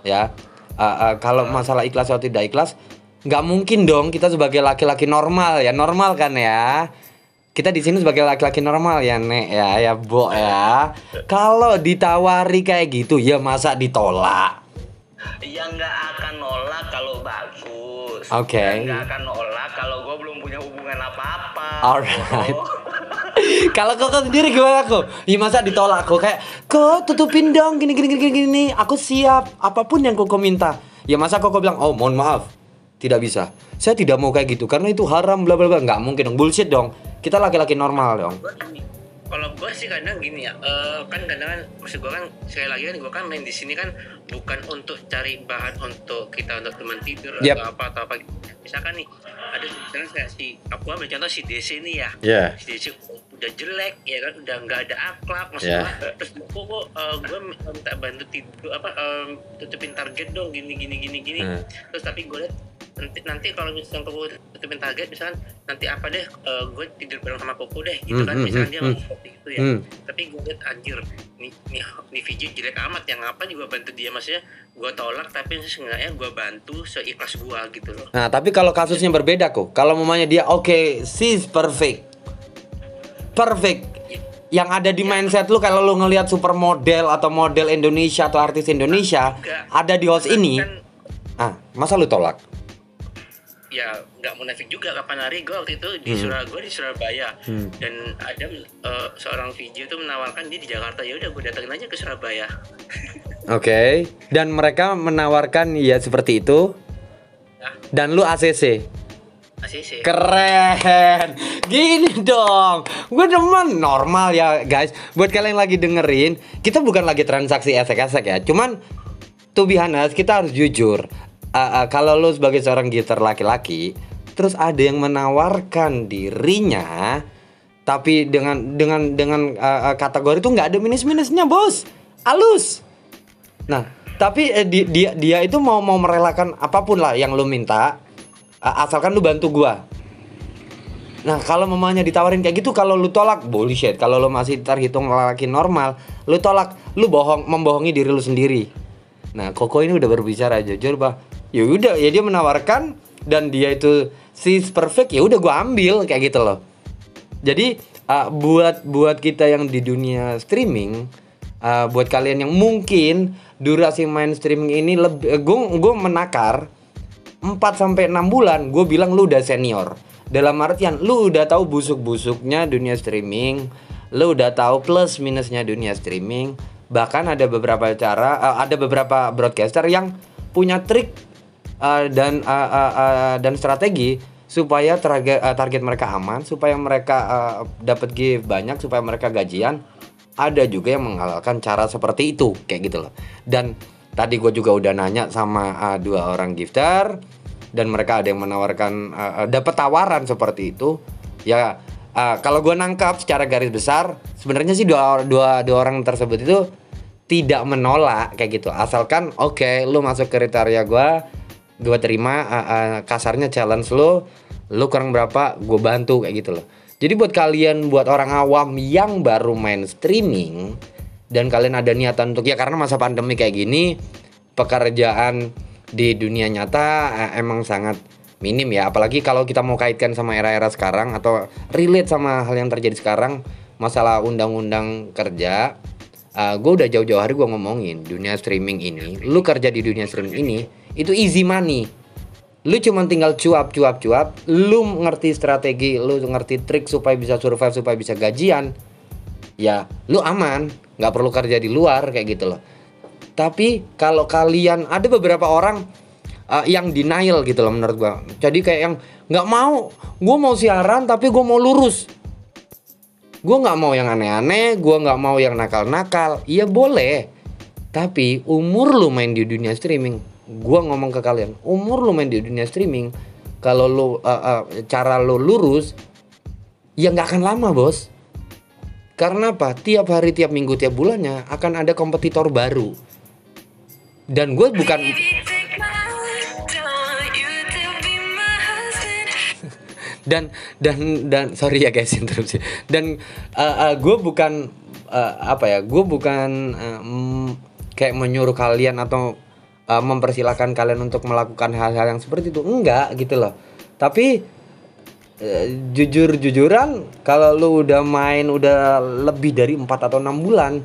ya. Eh, eh, kalau masalah ikhlas atau tidak ikhlas, nggak mungkin dong kita sebagai laki-laki normal ya normal kan ya. Kita di sini sebagai laki-laki normal ya nek ya ya bo ya. Kalau ditawari kayak gitu ya masa ditolak. ya nggak akan nolak kalau bagus Oke. Dan nggak akan nolak kalau gue belum punya hubungan apa-apa Alright. Oh. Kalau koko sendiri gimana kok? Ya masa ditolak kok kayak kok tutupin dong gini gini gini gini. Aku siap apa pun yang koko minta. Ya masa koko bilang oh mohon maaf tidak bisa. Saya tidak mau kayak gitu karena itu haram bla bla bla nggak mungkin dong bullshit dong. Kita laki-laki normal dong. Kalau gue sih kadang gini ya eh, kan kadang kan maksud gue kan sekali lagi kan gue kan main di sini kan bukan untuk cari bahan untuk kita untuk teman tidur Yep. atau apa atau apa misalkan nih ada misalkan saya si aku ambil contoh si DC nih ya Yeah. si DC udah jelek ya kan udah nggak ada akhlak Yeah. maksudnya terus kok kok gue minta bantu tidur apa em, tutupin target dong gini gini gini gini Hmm. terus tapi gue liat nanti nanti kalau misalnya koko tutupin target misalkan nanti apa deh gue tidur bareng sama koko deh gitu Hmm, kan hmm, misalkan hmm, dia hmm. seperti itu ya Hmm. tapi gue liat anjir nih nih nih VJ jelek amat yang apa juga bantu dia maksudnya gue tolak tapi seenggaknya gue bantu seikhlas gue gitu loh Nah tapi kalau kasusnya berbeda kok. Kalau mamanya dia oke she's perfect, perfect. Yang ada di mindset lu kalau lu ngelihat supermodel atau model Indonesia atau artis Indonesia Enggak. ada di host ini, kan ah masa lu tolak? ya nggak munafik juga kapan hari gue waktu itu di Surabaya gue di Surabaya Hmm. dan ada eh, seorang VJ itu menawarkan dia di Jakarta ya udah gue datengin aja ke Surabaya [LAUGHS] Oke. Dan mereka menawarkan ya seperti itu. Dan lu ACC. ACC Keren. Gini dong. Gue demen normal ya, guys. Buat kalian yang lagi dengerin, kita bukan lagi transaksi esek-esek ya. Cuman to be honest, kita harus jujur. Uh, uh, kalau lu sebagai seorang gitar laki-laki, terus ada yang menawarkan dirinya tapi dengan dengan dengan uh, kategori itu nggak ada minus-minusnya, Bos. Alus. Nah, tapi eh, di- dia dia itu mau mau merelakan apa pun lah yang lu minta, asalkan lu bantu gua. Nah, kalau mamanya ditawarin kayak gitu, kalau lu tolak, bullshit. Kalau lu masih terhitung laki normal, lu tolak, lu bohong, membohongi diri lu sendiri. Nah, Koko ini udah berbicara jujur, bah. Ya udah, ya dia menawarkan dan dia itu she's perfect, ya udah gua ambil kayak gitu loh. Jadi uh, buat buat kita yang di dunia streaming, uh, buat kalian yang mungkin durasi main streaming ini lebih, gue gue menakar 4 sampai 6 bulan, gue bilang lu udah senior. Dalam artian lu udah tahu busuk-busuknya dunia streaming, lu udah tahu plus minusnya dunia streaming. Bahkan ada beberapa cara, uh, ada beberapa broadcaster yang punya trik uh, dan uh, uh, uh, dan strategi supaya target uh, target mereka aman, supaya mereka uh, dapat give banyak, supaya mereka gajian. Ada juga yang menghalalkan cara seperti itu, kayak gitu loh. Dan tadi gue juga udah nanya sama uh, dua orang gifter dan mereka ada yang menawarkan uh, uh, dapat tawaran seperti itu. Ya uh, kalau gue nangkap secara garis besar, sebenarnya sih dua, dua dua orang tersebut itu tidak menolak kayak gitu asalkan oke lu masuk kriteria gua gua terima uh, uh, kasarnya challenge lu lu kurang berapa gue bantu kayak gitu loh jadi buat kalian buat orang awam yang baru main streaming dan kalian ada niatan untuk ya karena masa pandemi kayak gini pekerjaan di dunia nyata eh, emang sangat minim ya. Apalagi kalau kita mau kaitkan sama era-era sekarang atau relate sama hal yang terjadi sekarang masalah undang-undang kerja gue udah jauh-jauh hari gue ngomongin dunia streaming ini. Lu kerja di dunia streaming ini itu easy money. Lu cuma tinggal cuap cuap cuap. Lu ngerti strategi lu ngerti trik supaya bisa survive supaya bisa gajian ya lu aman. Nggak perlu kerja di luar kayak gitu loh. Tapi kalau kalian ada beberapa orang uh, yang denial gitu loh menurut gua. Jadi kayak yang nggak mau gua mau siaran tapi gua mau lurus. Gua nggak mau yang aneh-aneh gua nggak mau yang nakal-nakal. Iya boleh. Tapi umur lu main di dunia streaming gua ngomong ke kalian umur lu main di dunia streaming kalau lu uh, uh, cara lu lurus ya nggak akan lama bos karena apa? Tiap hari tiap minggu tiap bulannya akan ada kompetitor baru. Dan gue bukan dan dan dan sorry ya guys interupsi. Dan uh, uh, gue bukan uh, apa ya gue bukan uh, mm, kayak menyuruh kalian atau uh, mempersilahkan kalian untuk melakukan hal-hal yang seperti itu. Enggak gitu loh. Tapi jujur jujuran kalau lu udah main udah lebih dari 4 atau enam bulan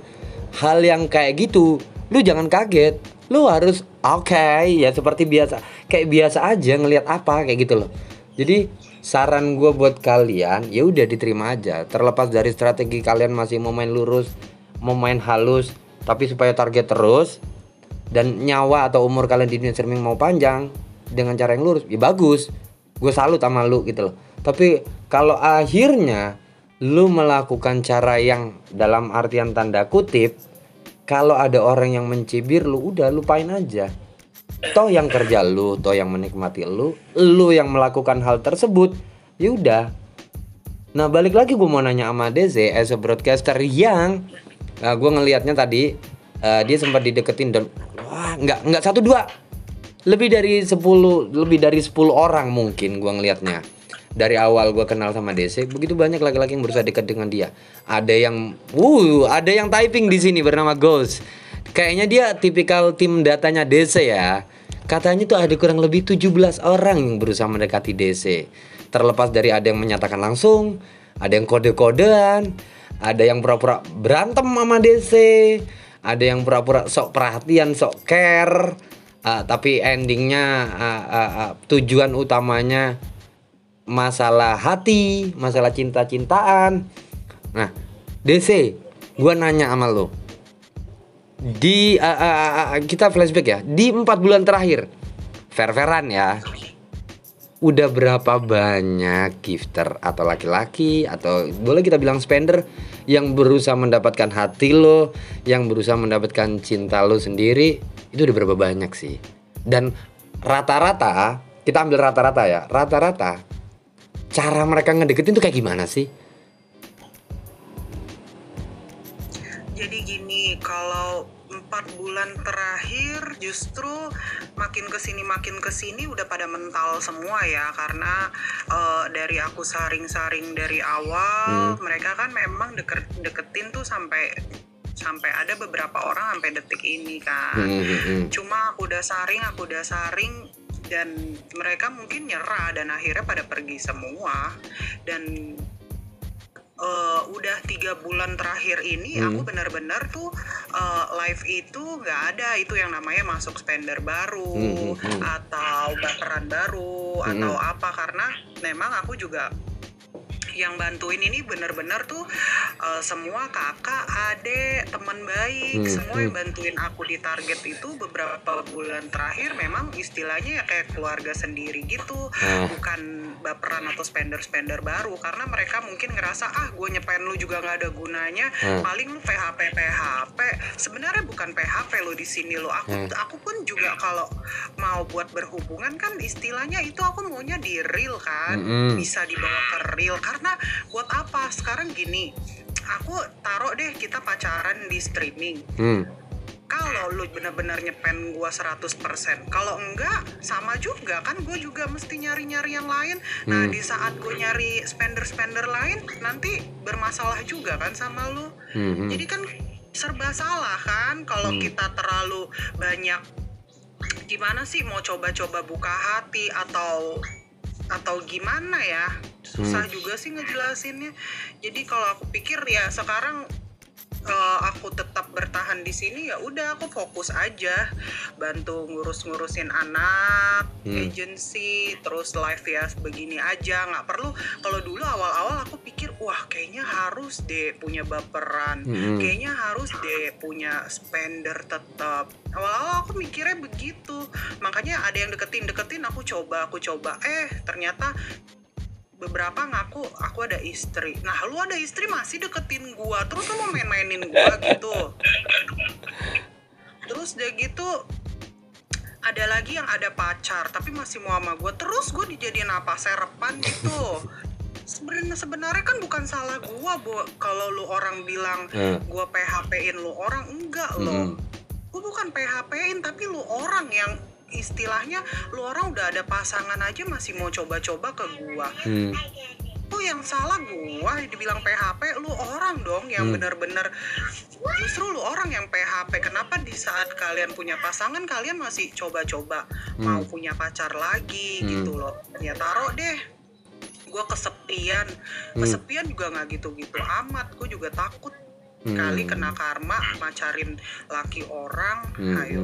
hal yang kayak gitu lu jangan kaget. Lu harus oke okay, ya seperti biasa kayak biasa aja ngelihat apa kayak gitu loh. Jadi saran gue buat kalian ya udah diterima aja. Terlepas dari strategi kalian masih mau main lurus mau main halus tapi supaya target terus dan nyawa atau umur kalian di dunia streaming mau panjang dengan cara yang lurus ya bagus. Gue salut sama lu gitu loh tapi kalau akhirnya lu melakukan cara yang dalam artian tanda kutip kalau ada orang yang mencibir lu udah lupain aja. Toh yang kerja lu toh yang menikmati lu lu yang melakukan hal tersebut ya udah. Nah balik lagi gue mau nanya sama DZ as a broadcaster yang nah, gue ngelihatnya tadi uh, dia sempat dideketin dan wah nggak nggak satu dua. Lebih dari 10 lebih dari 10 orang mungkin gue ngelihatnya dari awal gue kenal sama DC begitu banyak laki-laki yang berusaha dekat dengan dia ada yang uh ada yang typing di sini bernama Ghost Kayaknya dia tipikal tim datanya DC ya. Katanya tuh ada kurang lebih 17 orang yang berusaha mendekati DC. Terlepas dari ada yang menyatakan langsung, ada yang kode-kodean, ada yang pura-pura berantem sama DC, ada yang pura-pura sok perhatian, sok care, uh, tapi endingnya uh, uh, uh, tujuan utamanya masalah hati, masalah cinta-cintaan. Nah, DC, gua nanya sama lo. Di uh, uh, uh, kita flashback ya. Di empat bulan terakhir fair-fairan ya. Udah berapa banyak gifter atau laki-laki atau boleh kita bilang spender yang berusaha mendapatkan hati lo yang berusaha mendapatkan cinta lo sendiri? Itu udah berapa banyak sih? Dan rata-rata kita ambil rata-rata ya. Rata-rata cara mereka ngedeketin tuh kayak gimana sih jadi gini kalau empat bulan terakhir justru makin ke sini makin ke sini udah pada mental semua ya karena uh, dari aku saring-saring dari awal hmm. mereka kan memang deket deketin tuh sampai sampai ada beberapa orang sampai detik ini kan hmm, hmm, hmm. cuma aku udah saring aku udah saring dan mereka mungkin nyerah dan akhirnya pada pergi semua dan uh, udah tiga bulan terakhir ini hmm. aku benar-benar tuh uh, live itu nggak ada itu yang namanya masuk spender baru hmm. hmm, hmm. atau baperan baru hmm. atau apa karena memang aku juga yang bantuin ini bener-bener tuh uh, semua kakak, adik, teman baik, hmm, semua yang hmm. bantuin aku di target itu beberapa bulan terakhir memang istilahnya ya kayak keluarga sendiri gitu, hmm. bukan baperan atau spender-spender baru karena mereka mungkin ngerasa ah gue nyepen lu juga nggak ada gunanya hmm. paling lu PHP PHP sebenarnya bukan PHP lo di sini lo aku hmm. aku pun juga kalau mau buat berhubungan kan istilahnya itu aku maunya di real kan hmm. bisa dibawa ke real karena buat apa sekarang gini aku taruh deh kita pacaran di streaming hmm kalau lu bener-bener nyepen gua 100% kalau enggak sama juga kan gue juga mesti nyari-nyari yang lain nah hmm. di saat gue nyari spender-spender lain nanti bermasalah juga kan sama lu hmm. jadi kan serba salah kan kalau hmm. kita terlalu banyak gimana sih mau coba-coba buka hati atau atau gimana ya susah hmm. juga sih ngejelasinnya jadi kalau aku pikir ya sekarang eh, aku tetap bertahan di sini ya udah aku fokus aja. Bantu ngurus-ngurusin anak Hmm. agency terus live ya begini aja. Nggak perlu. Kalau dulu awal-awal aku pikir wah kayaknya harus deh punya baperan. Hmm. kayaknya harus deh punya spender tetap. Awal-awal aku mikirnya begitu. Makanya ada yang deketin deketin aku coba aku coba. Eh ternyata beberapa ngaku aku ada istri. Nah lu ada istri masih deketin gua terus lu mau main-mainin gua gitu. Terus udah gitu ada lagi yang ada pacar tapi masih mau sama gua. Terus gua dijadiin apa serepan gitu. Sebenarnya sebenarnya kan bukan salah gua bo. Kalau lu orang bilang Hmm. gua PHP-in lu orang enggak Hmm. loh gua bukan PHP-in tapi lu orang yang istilahnya lu orang udah ada pasangan aja masih mau coba-coba ke gua Hmm. Oh yang salah gua dibilang PHP lu orang dong yang Hmm. bener-bener justru lu orang yang PHP kenapa di saat kalian punya pasangan kalian masih coba-coba mau punya pacar lagi Hmm. gitu loh ya taruh deh gua kesepian Hmm. kesepian juga nggak gitu-gitu amat gua juga takut Hmm. kali kena karma macarin laki orang Hmm. ayo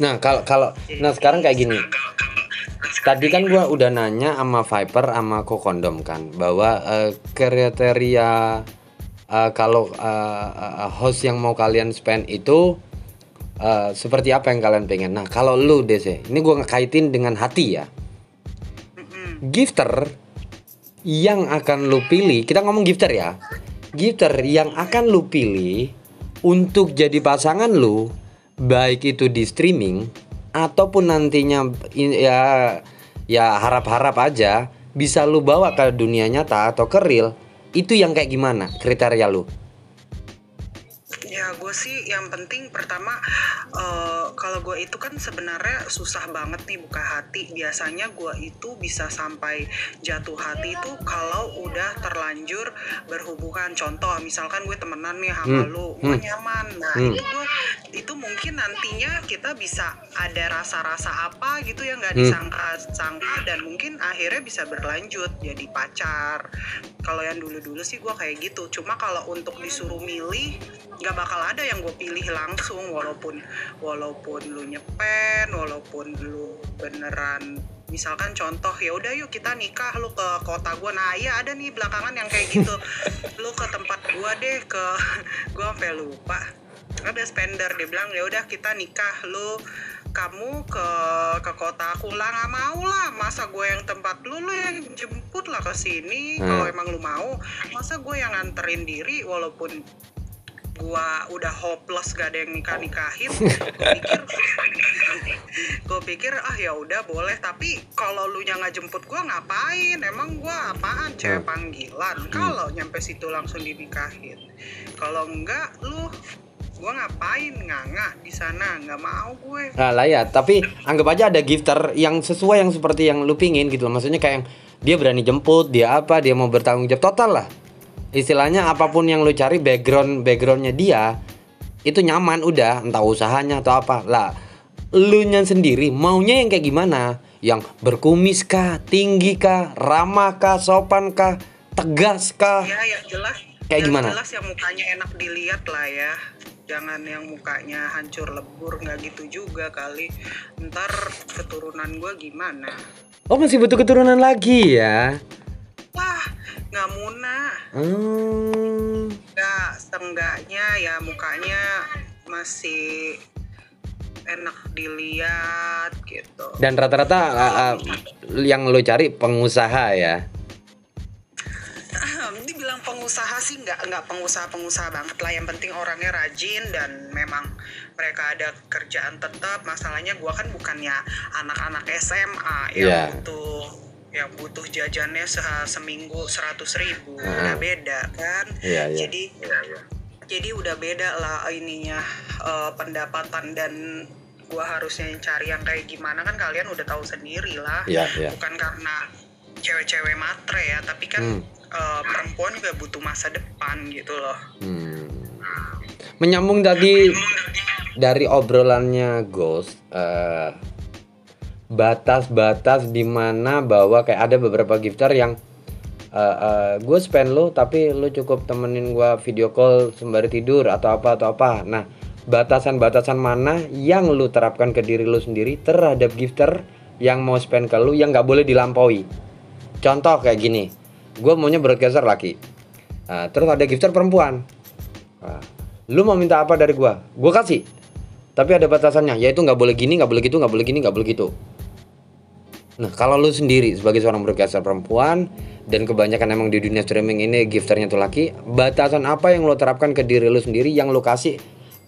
Nah, kalau kalau nah sekarang kayak gini. Tadi kan gua udah nanya sama Viper sama Kokondom kan bahwa eh, kriteria eh, kalau eh, host yang mau kalian spend itu eh, seperti apa yang kalian pengen. Nah, kalau lu DC, ini gua ngekaitin dengan hati ya. Gifter yang akan lu pilih, kita ngomong gifter ya. Gifter yang akan lu pilih untuk jadi pasangan lu, baik itu di streaming ataupun nantinya in- ya ya harap-harap aja bisa lu bawa ke dunia nyata atau ke real. Itu yang kayak gimana kriteria lu? Ya gue sih yang penting pertama eh, kalau gue itu kan sebenarnya susah banget nih buka hati. Biasanya gue itu bisa sampai jatuh hati itu kalau udah terlanjur berhubungan. Contoh misalkan gue temenan nih sama Hmm, lu, gue hmm. nyaman. Nah Hmm. itu gua- itu mungkin nantinya kita bisa ada rasa-rasa apa gitu yang nggak Hmm. disangka-sangka dan mungkin akhirnya bisa berlanjut jadi pacar. Kalau yang dulu-dulu sih gue kayak gitu. Cuma kalau untuk disuruh milih nggak bakal ada yang gue pilih langsung walaupun walaupun lu nyepen walaupun lu beneran misalkan contoh ya udah yuk kita nikah lu ke kota gua. Nah iya ada nih belakangan yang kayak gitu. [LAUGHS] Lu ke tempat gua deh ke [LAUGHS] gua sampai lupa. Ada spender dia bilang ya udah kita nikah lu kamu ke ke kota aku. Lah nggak mau lah masa gue yang tempat lu lu yang jemput lah ke sini. Hmm. kalau emang lu mau masa gue yang nganterin diri walaupun gua udah hopeless gak ada yang nikah nikahin [LAUGHS] gue pikir gue pikir ah ya udah boleh. Tapi kalau lu yang nggak jemput gua ngapain? Emang gua apaan? Cewek panggilan. Kalau nyampe situ langsung dinikahin. Kalau enggak lu gua ngapain? Nganga di sana nggak mau gue. Nah lah ya, tapi anggap aja ada gifter yang sesuai yang seperti yang lu pingin gitu loh. Maksudnya kayak yang dia berani jemput, dia apa, dia mau bertanggung jawab total lah. Istilahnya apa pun yang lu cari background backgroundnya dia itu nyaman udah, entah usahanya atau apa lah. Lu nya sendiri maunya yang kayak gimana? Yang berkumis kah, tinggi kah, ramah kah, sopan kah, tegas kah? ya yang jelas Kayak yang gimana? jelas yang mukanya enak dilihat lah ya jangan yang mukanya hancur lebur nggak gitu juga kali ntar keturunan gua gimana Oh masih butuh keturunan lagi ya? Wah nggak muna Hmm. nggak seenggaknya ya mukanya masih enak dilihat gitu Dan rata-rata uh, uh, yang lo cari pengusaha ya. dibilang pengusaha sih nggak nggak pengusaha-pengusaha banget lah yang penting orangnya rajin dan memang mereka ada kerjaan tetap masalahnya gua kan bukannya anak-anak SMA yang Iya. butuh yang butuh jajannya se- seminggu seratus ribu Hmm. udah beda kan Iya, iya. jadi jadi udah beda lah ininya eh, pendapatan dan gua harusnya cari yang kayak gimana kan kalian udah tahu sendiri lah Iya, iya. bukan karena cewek-cewek matre ya tapi kan Hmm. eh, perempuan juga butuh masa depan gitu loh Hmm. Menyambung tadi dari obrolannya Ghost eh, batas-batas di mana bahwa kayak ada beberapa gifter yang uh, uh, gue spend lu tapi lu cukup temenin gue video call sembari tidur atau apa atau apa. Nah batasan-batasan mana yang lu terapkan ke diri lu sendiri terhadap gifter yang mau spend ke lu yang nggak boleh dilampaui? Contoh kayak gini gue maunya broadcaster laki. Uh, terus ada gifter perempuan. Uh, lu mau minta apa dari gue gue kasih. Tapi ada batasannya yaitu nggak boleh gini nggak boleh gitu nggak boleh gini nggak boleh gitu Nah, kalau lu sendiri sebagai seorang broadcaster perempuan dan kebanyakan emang di dunia streaming ini gifternya tuh laki, batasan apa yang lo terapkan ke diri lu sendiri yang lo kasih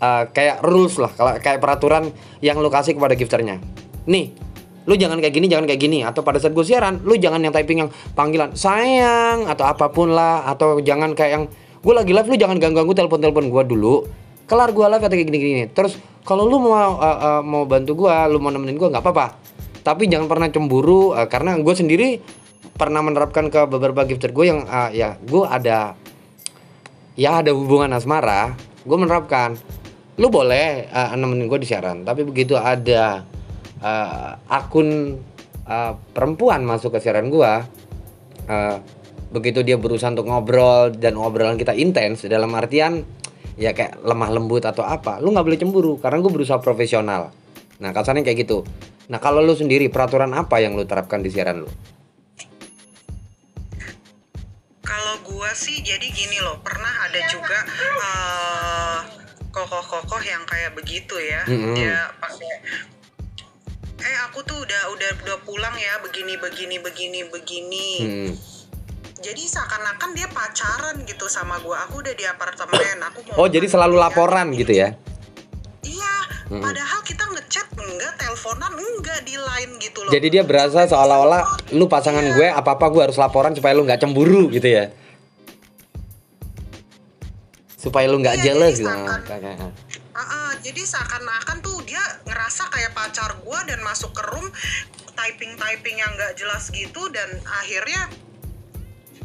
uh, kayak rules lah, kayak peraturan yang lo kasih kepada gifternya. Nih, lu jangan kayak gini, jangan kayak gini atau pada saat gue siaran, lu jangan yang typing yang panggilan sayang atau apa pun lah atau jangan kayak yang gue lagi live lu jangan ganggu-ganggu telepon-telepon gue dulu. Kelar gue live atau kayak gini-gini. Terus kalau lu mau uh, uh, mau bantu gue, lu mau nemenin gue nggak apa-apa tapi jangan pernah cemburu uh, karena gue sendiri pernah menerapkan ke beberapa gifter gue yang uh, ya gue ada ya ada hubungan asmara gue menerapkan. Lu boleh uh, nemenin gue di siaran tapi begitu ada uh, akun uh, perempuan masuk ke siaran gue uh, begitu dia berusaha untuk ngobrol dan obrolan kita intens dalam artian ya kayak lemah lembut atau apa lu nggak boleh cemburu karena gue berusaha profesional. Nah kasarnya kayak gitu Nah kalau lu sendiri peraturan apa yang lu terapkan di siaran lu? Kalau gua sih jadi gini loh, pernah ada juga uh, kokoh-kokoh yang kayak begitu ya. Mm-hmm. Dia pakai eh aku tuh udah udah udah pulang ya begini begini begini begini. Hmm. Jadi seakan-akan dia pacaran gitu sama gua. Aku udah di apartemen, aku mau Oh jadi selalu laporan gitu ya? Mm-mm. padahal kita ngechat enggak, teleponan enggak di line gitu loh. Jadi dia berasa seolah-olah lu pasangan gue apa-apa gue harus laporan supaya lu nggak cemburu gitu ya? Supaya lu nggak Iya, jealous gitu. seakan- Ah, ah, jadi seakan-akan tuh dia ngerasa kayak pacar gua dan masuk ke room typing typing yang nggak jelas gitu dan akhirnya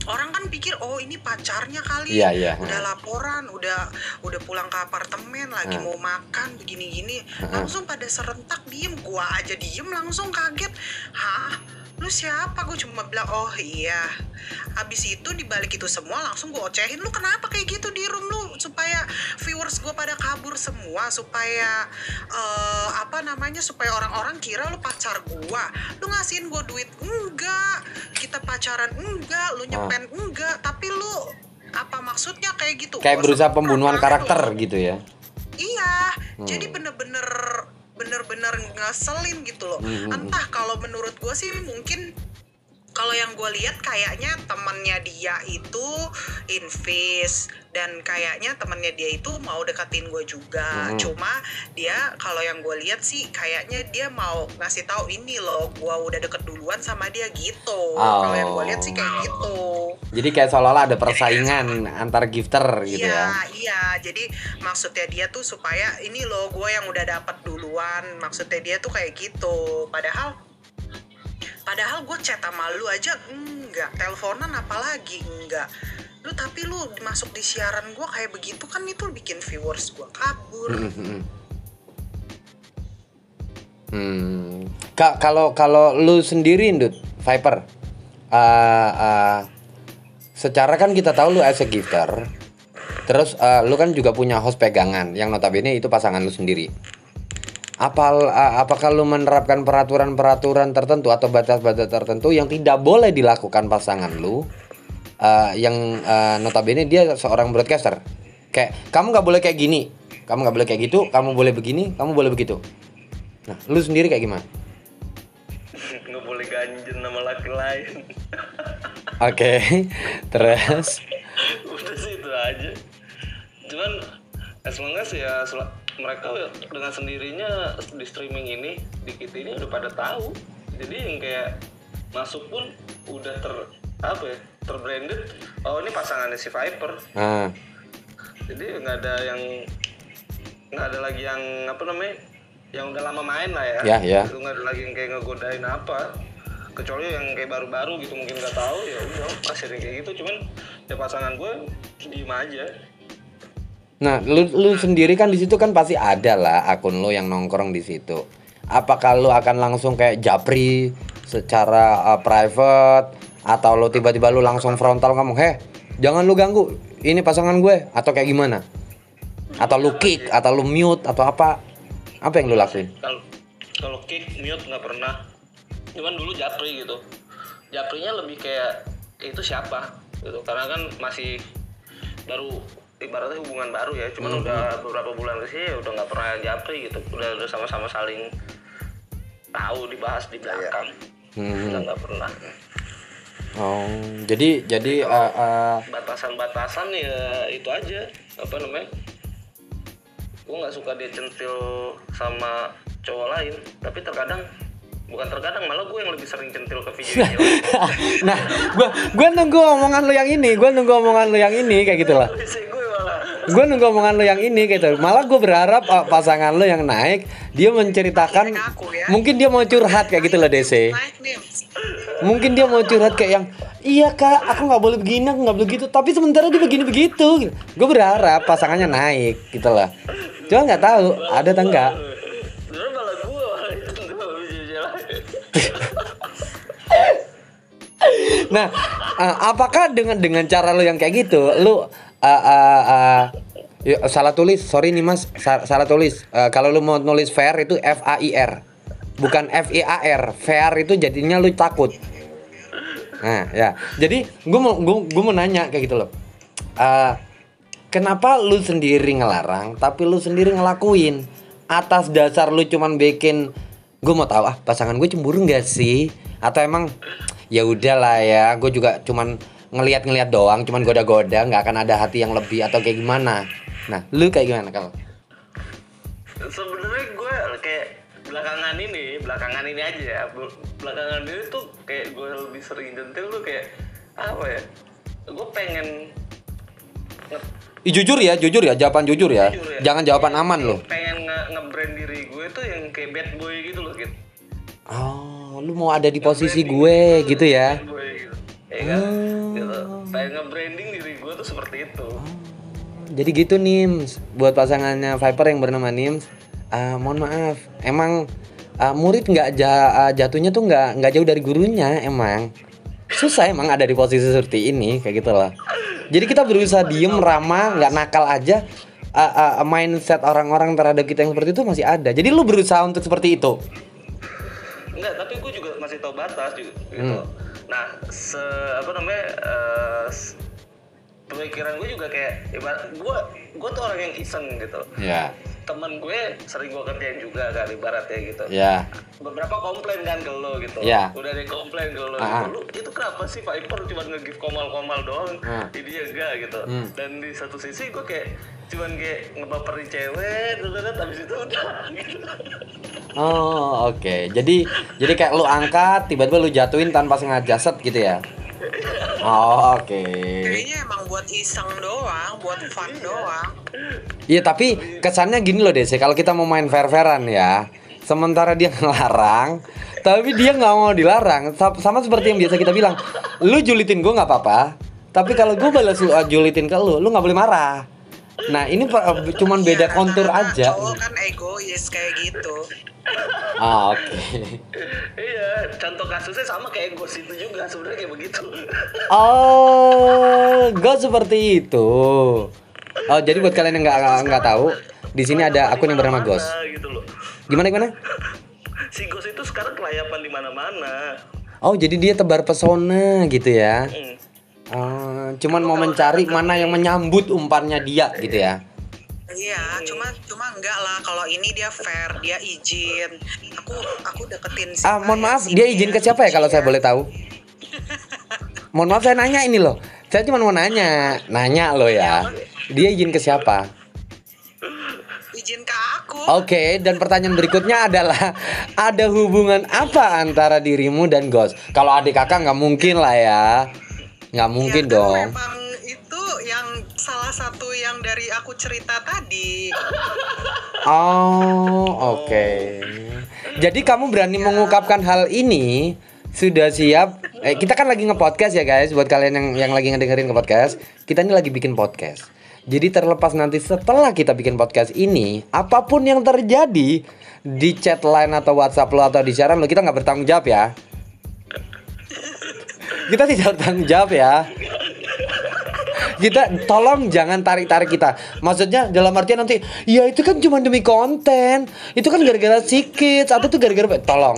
orang kan pikir oh ini pacarnya kali Iya, iya. udah laporan udah udah pulang ke apartemen lagi Ah. mau makan begini gini Ah. langsung pada serentak diem gua aja diem langsung kaget hah lu siapa? Gue cuma bilang oh iya. Habis itu dibalik itu semua langsung gue ocehin. Lu kenapa kayak gitu di room lu supaya viewers gue pada kabur semua supaya eh, apa namanya supaya orang-orang kira lu pacar gua. Lu ngasihin gue duit enggak. Kita pacaran enggak. Lu nyepen enggak. Tapi lu apa maksudnya kayak gitu? Kayak Gua berusaha pembunuhan karakter loh. gitu ya? Iya, Hmm. jadi bener-bener bener-bener ngeselin gitu loh. Hmm, Entah kalau menurut gue sih mungkin kalau yang gue lihat kayaknya temannya dia itu invis dan kayaknya temannya dia itu mau deketin gue juga. Hmm. Cuma dia kalau yang gue lihat sih kayaknya dia mau ngasih tahu ini loh, gue udah deket duluan sama dia gitu. Kalau yang gue lihat sih kayak gitu. Jadi kayak seolah-olah ada persaingan antar gifter gitu iya, ya? Iya, jadi maksudnya dia tuh supaya ini loh gue yang udah dapat duluan. Maksudnya dia tuh kayak gitu. Padahal padahal gue chat sama lu aja enggak, teleponan apalagi enggak. Lu tapi lu masuk di siaran gue kayak begitu kan itu bikin viewers gue kabur. Hmm, hmm, hmm. Hmm. Kak, kalau kalau lu sendiri, Ndut, Viper, uh, uh, secara kan kita tahu lu as a gifter, terus uh, lu kan juga punya host pegangan, yang notabene itu pasangan lu sendiri. Apa, uh, apakah lu menerapkan peraturan-peraturan tertentu atau batas-batas tertentu yang tidak boleh dilakukan pasangan lu, uh, yang uh, notabene dia seorang broadcaster? Kayak kamu nggak boleh kayak gini, kamu nggak boleh kayak gitu, kamu boleh begini, kamu boleh begitu. Nah, lu sendiri kayak gimana? nggak boleh ganjen sama laki lain. [LAUGHS] Oke, terus? Udah sih itu aja. Cuman as long as ya sel- mereka dengan sendirinya di streaming ini dikit ini udah pada tahu. Jadi yang kayak masuk pun udah ter apa ya terbranded. Oh ini pasangannya si Viper. Nah, jadi nggak ada yang nggak ada lagi yang apa namanya yang udah lama main lah ya. Ya. Itu nggak ada lagi yang kayak ngegodain apa. Kecuali yang kayak baru-baru gitu mungkin nggak tahu. Ya udah ada kayak gitu. Cuman ya pasangan gue diem aja nah lu lu sendiri kan di situ kan pasti ada lah akun lu yang nongkrong di situ. Apakah lu akan langsung kayak japri secara uh, private? Atau lu tiba-tiba lu langsung frontal ngomong heh jangan lu ganggu ini pasangan gue atau kayak gimana? Atau lu kick atau lu mute atau apa? Apa yang lu lakuin? kalau kalau kick mute nggak pernah. Cuman dulu japri gitu. Japrinya lebih kayak itu siapa? Gitu. Karena kan masih baru ibaratnya hubungan baru ya cuman udah beberapa bulan ke sini udah nggak pernah japri gitu. Udah udah sama-sama saling tahu dibahas di belakang. Hmm. udah nggak pernah. Oh jadi jadi uh, uh, batasan-batasan ya itu aja apa namanya? Gue nggak suka dia centil sama cowok lain tapi terkadang bukan terkadang malah gue yang lebih sering centil ke videonya [LAUGHS] nah gua gua nunggu omongan lu yang ini gua nunggu omongan lu yang ini kayak gitu lah Bisa gue malah gue nunggu omongan lu yang ini gitu. Malah gue berharap uh, pasangan lu yang naik dia menceritakan aku ya. mungkin dia mau curhat kayak gitu loh DC mungkin dia mau curhat kayak yang iya kak aku nggak boleh begini aku nggak boleh gitu tapi sementara dia begini begitu. Gue berharap pasangannya naik gitu lah cuma nggak tahu ada atau enggak nah uh, apakah dengan dengan cara lu yang kayak gitu lu uh, uh, uh, ya, salah tulis. Sorry nih mas. Sa- salah tulis. Uh, kalau lu mau nulis fair itu F A I R. Bukan F I A R. Fair itu jadinya lu takut. Nah ya. Jadi gue mau gue mau nanya kayak gitu loh. Uh, kenapa lu sendiri ngelarang tapi lu sendiri ngelakuin? Atas dasar lu cuman bikin gue mau tahu ah pasangan gue cemburu nggak sih? Atau emang ya udahlah ya gue juga cuman ngelihat-ngelihat doang cuman goda-goda nggak akan ada hati yang lebih atau kayak gimana. Nah lu kayak gimana kalau sebenarnya gue kayak belakangan ini belakangan ini aja ya. Bel- belakangan ini tuh kayak gue lebih sering centil tuh kayak apa ya? Gue pengen jujur ya jujur ya jawaban jujur ya. Jujur ya, jangan jawaban aman loh pengen nge- nge-brand diri gue tuh yang kayak bad boy gitu loh gitu oh lu mau ada di posisi gue gitu ya? bad boy gitu. Ya kan pengen nge-branding diri gue tuh seperti itu Jadi gitu Nims buat pasangannya Viper yang bernama Nims. ah, mohon maaf, emang ah, murid nggak ja- ah, jatuhnya tuh nggak nggak jauh dari gurunya emang. Susah emang ada di posisi seperti ini kayak gitu lah. Jadi kita berusaha diem ramah nggak nakal aja. ah, ah, mindset orang-orang terhadap kita yang seperti itu masih ada. Jadi lu berusaha untuk seperti itu. Enggak, tapi gue juga masih tahu batas juga gitu. Hmm. Nah, se apa namanya s- pemikiran gue juga kayak ibarat gue gue tuh orang yang iseng gitu. Ya, Temen gue sering gue kerjain juga kan ibaratnya gitu. ya. Beberapa komplain kan ke lo gitu. Iya. Udah ada yang komplain ke lo. Ah. gitu. Lu itu kenapa sih Viper cuma nge-give komal-komal doang? Ah. Ini ya enggak gitu. Hmm. Dan di satu sisi gue kayak cuman kayak ngebaperin cewek, terus kan habis itu udah gitu. [LAUGHS] Oh oke. Jadi jadi kayak lu angkat tiba-tiba lu jatuhin tanpa sengaja set gitu ya. Oh oke. kayaknya emang buat iseng doang buat fun doang. Iya tapi kesannya gini loh Desi. Kalau kita mau main fair-fairan ya sementara dia [LAUGHS] ngelarang tapi dia nggak mau dilarang. Sa- sama seperti yang biasa kita bilang lu julitin gue nggak apa-apa tapi kalau gue balas lu uh, julitin ke lu lu nggak boleh marah. Nah ini pa- cuman beda Iya, kontur aja. cowok kan egois kayak gitu ah oke iya, contoh kasusnya sama kayak gue itu juga sebenarnya kayak begitu. oh gue seperti itu oh jadi buat kalian yang nggak nggak tahu di sini ada akun yang bernama Gos Gitu loh. gimana gimana Si Gos itu sekarang kelayapan di mana-mana. oh jadi dia tebar pesona gitu ya Hmm. Oh, cuman mau mencari mana yang menyambut umpannya dia gitu ya. Iya, cuma cuma enggak lah kalau ini dia fair, dia izin. Aku aku deketin si Ah, mohon maaf, si dia izin ke siapa ya kalau saya Iya. boleh tahu? Mohon maaf saya nanya ini loh. Saya cuma mau nanya, nanya loh ya. Dia izin ke siapa? Izin ke aku. Oke, dan pertanyaan berikutnya adalah ada hubungan apa antara dirimu dan Ghost? Kalau adik kakak nggak mungkin lah ya, nggak mungkin Ya, dong. Memang itu yang salah satu yang dari aku cerita tadi. [LAUGHS] Oh, oke. Jadi kamu berani mengungkapkan hal ini sudah siap? Eh, kita kan lagi nge-podcast ya guys, buat kalian yang yang lagi ngedengerin ke podcast, kita ini lagi bikin podcast. Jadi terlepas nanti setelah kita bikin podcast ini, apa pun yang terjadi di chat line atau WhatsApp lo atau di siaran lo kita nggak bertanggung jawab ya. [LAUGHS] kita tidak bertanggung jawab ya kita tolong jangan tarik-tarik kita. Maksudnya dalam artian nanti ya itu kan cuma demi konten. Itu kan gara-gara sikit atau itu gara-gara tolong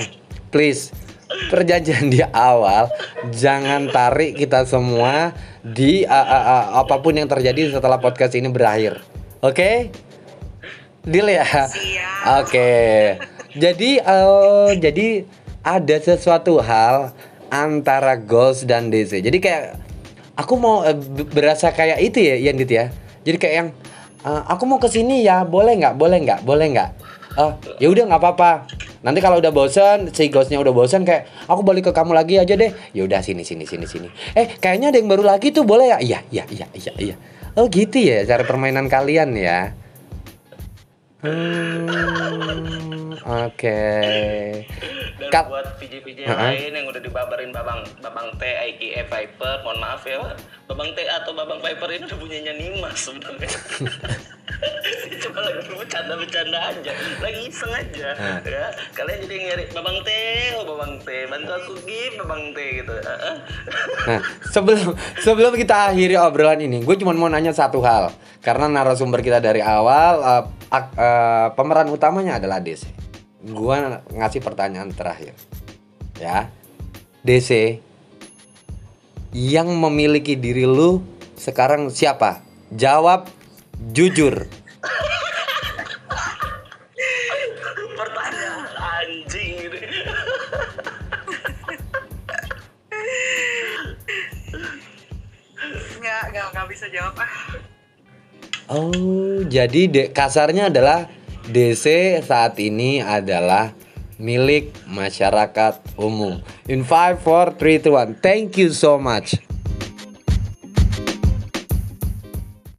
please. Perjanjian di awal jangan tarik kita semua di uh, uh, uh, apa pun yang terjadi setelah podcast ini berakhir. Oke? Okay? deal ya? Oke. Jadi uh, jadi ada sesuatu hal antara Ghost dan DC jadi kayak aku mau uh, berasa kayak itu ya Yandit ya. Jadi kayak yang uh, aku mau ke sini ya boleh nggak? Boleh nggak? Boleh nggak? Oh ya udah nggak apa-apa. Nanti kalau udah bosan si ghostnya udah bosan kayak aku balik ke kamu lagi aja deh. Ya udah sini sini sini sini. Eh kayaknya ada yang baru lagi tuh boleh ya? Iya iya iya iya iya. Oh gitu ya cara permainan kalian ya hmm, oke Dan Kap- buat VJ-VJ Ha-ha. lain yang udah dibabarin Babang Babang T, IKE Viper, mohon maaf ya. Babang T atau Babang Viper ini udah punyanya Nimas sebenarnya. [LAUGHS] Cuma lagi bercanda-bercanda aja, lagi iseng aja, Ha. ya. Kalian jadi nyari Babang T, oh Babang T, bantu aku give Babang T gitu. Nah, sebelum sebelum kita akhiri obrolan ini, gue cuma mau nanya satu hal. Karena narasumber kita dari awal, eh, ak- eh, pemeran utamanya adalah DC. Gue ngasih pertanyaan terakhir, ya. DC yang memiliki diri lu sekarang siapa? Jawab jujur. Pertanyaan anjing. Nggak, nggak, bisa jawab. Oh, jadi de- kasarnya adalah DC saat ini adalah milik masyarakat umum. In 5 4 3 2 1. Thank you so much.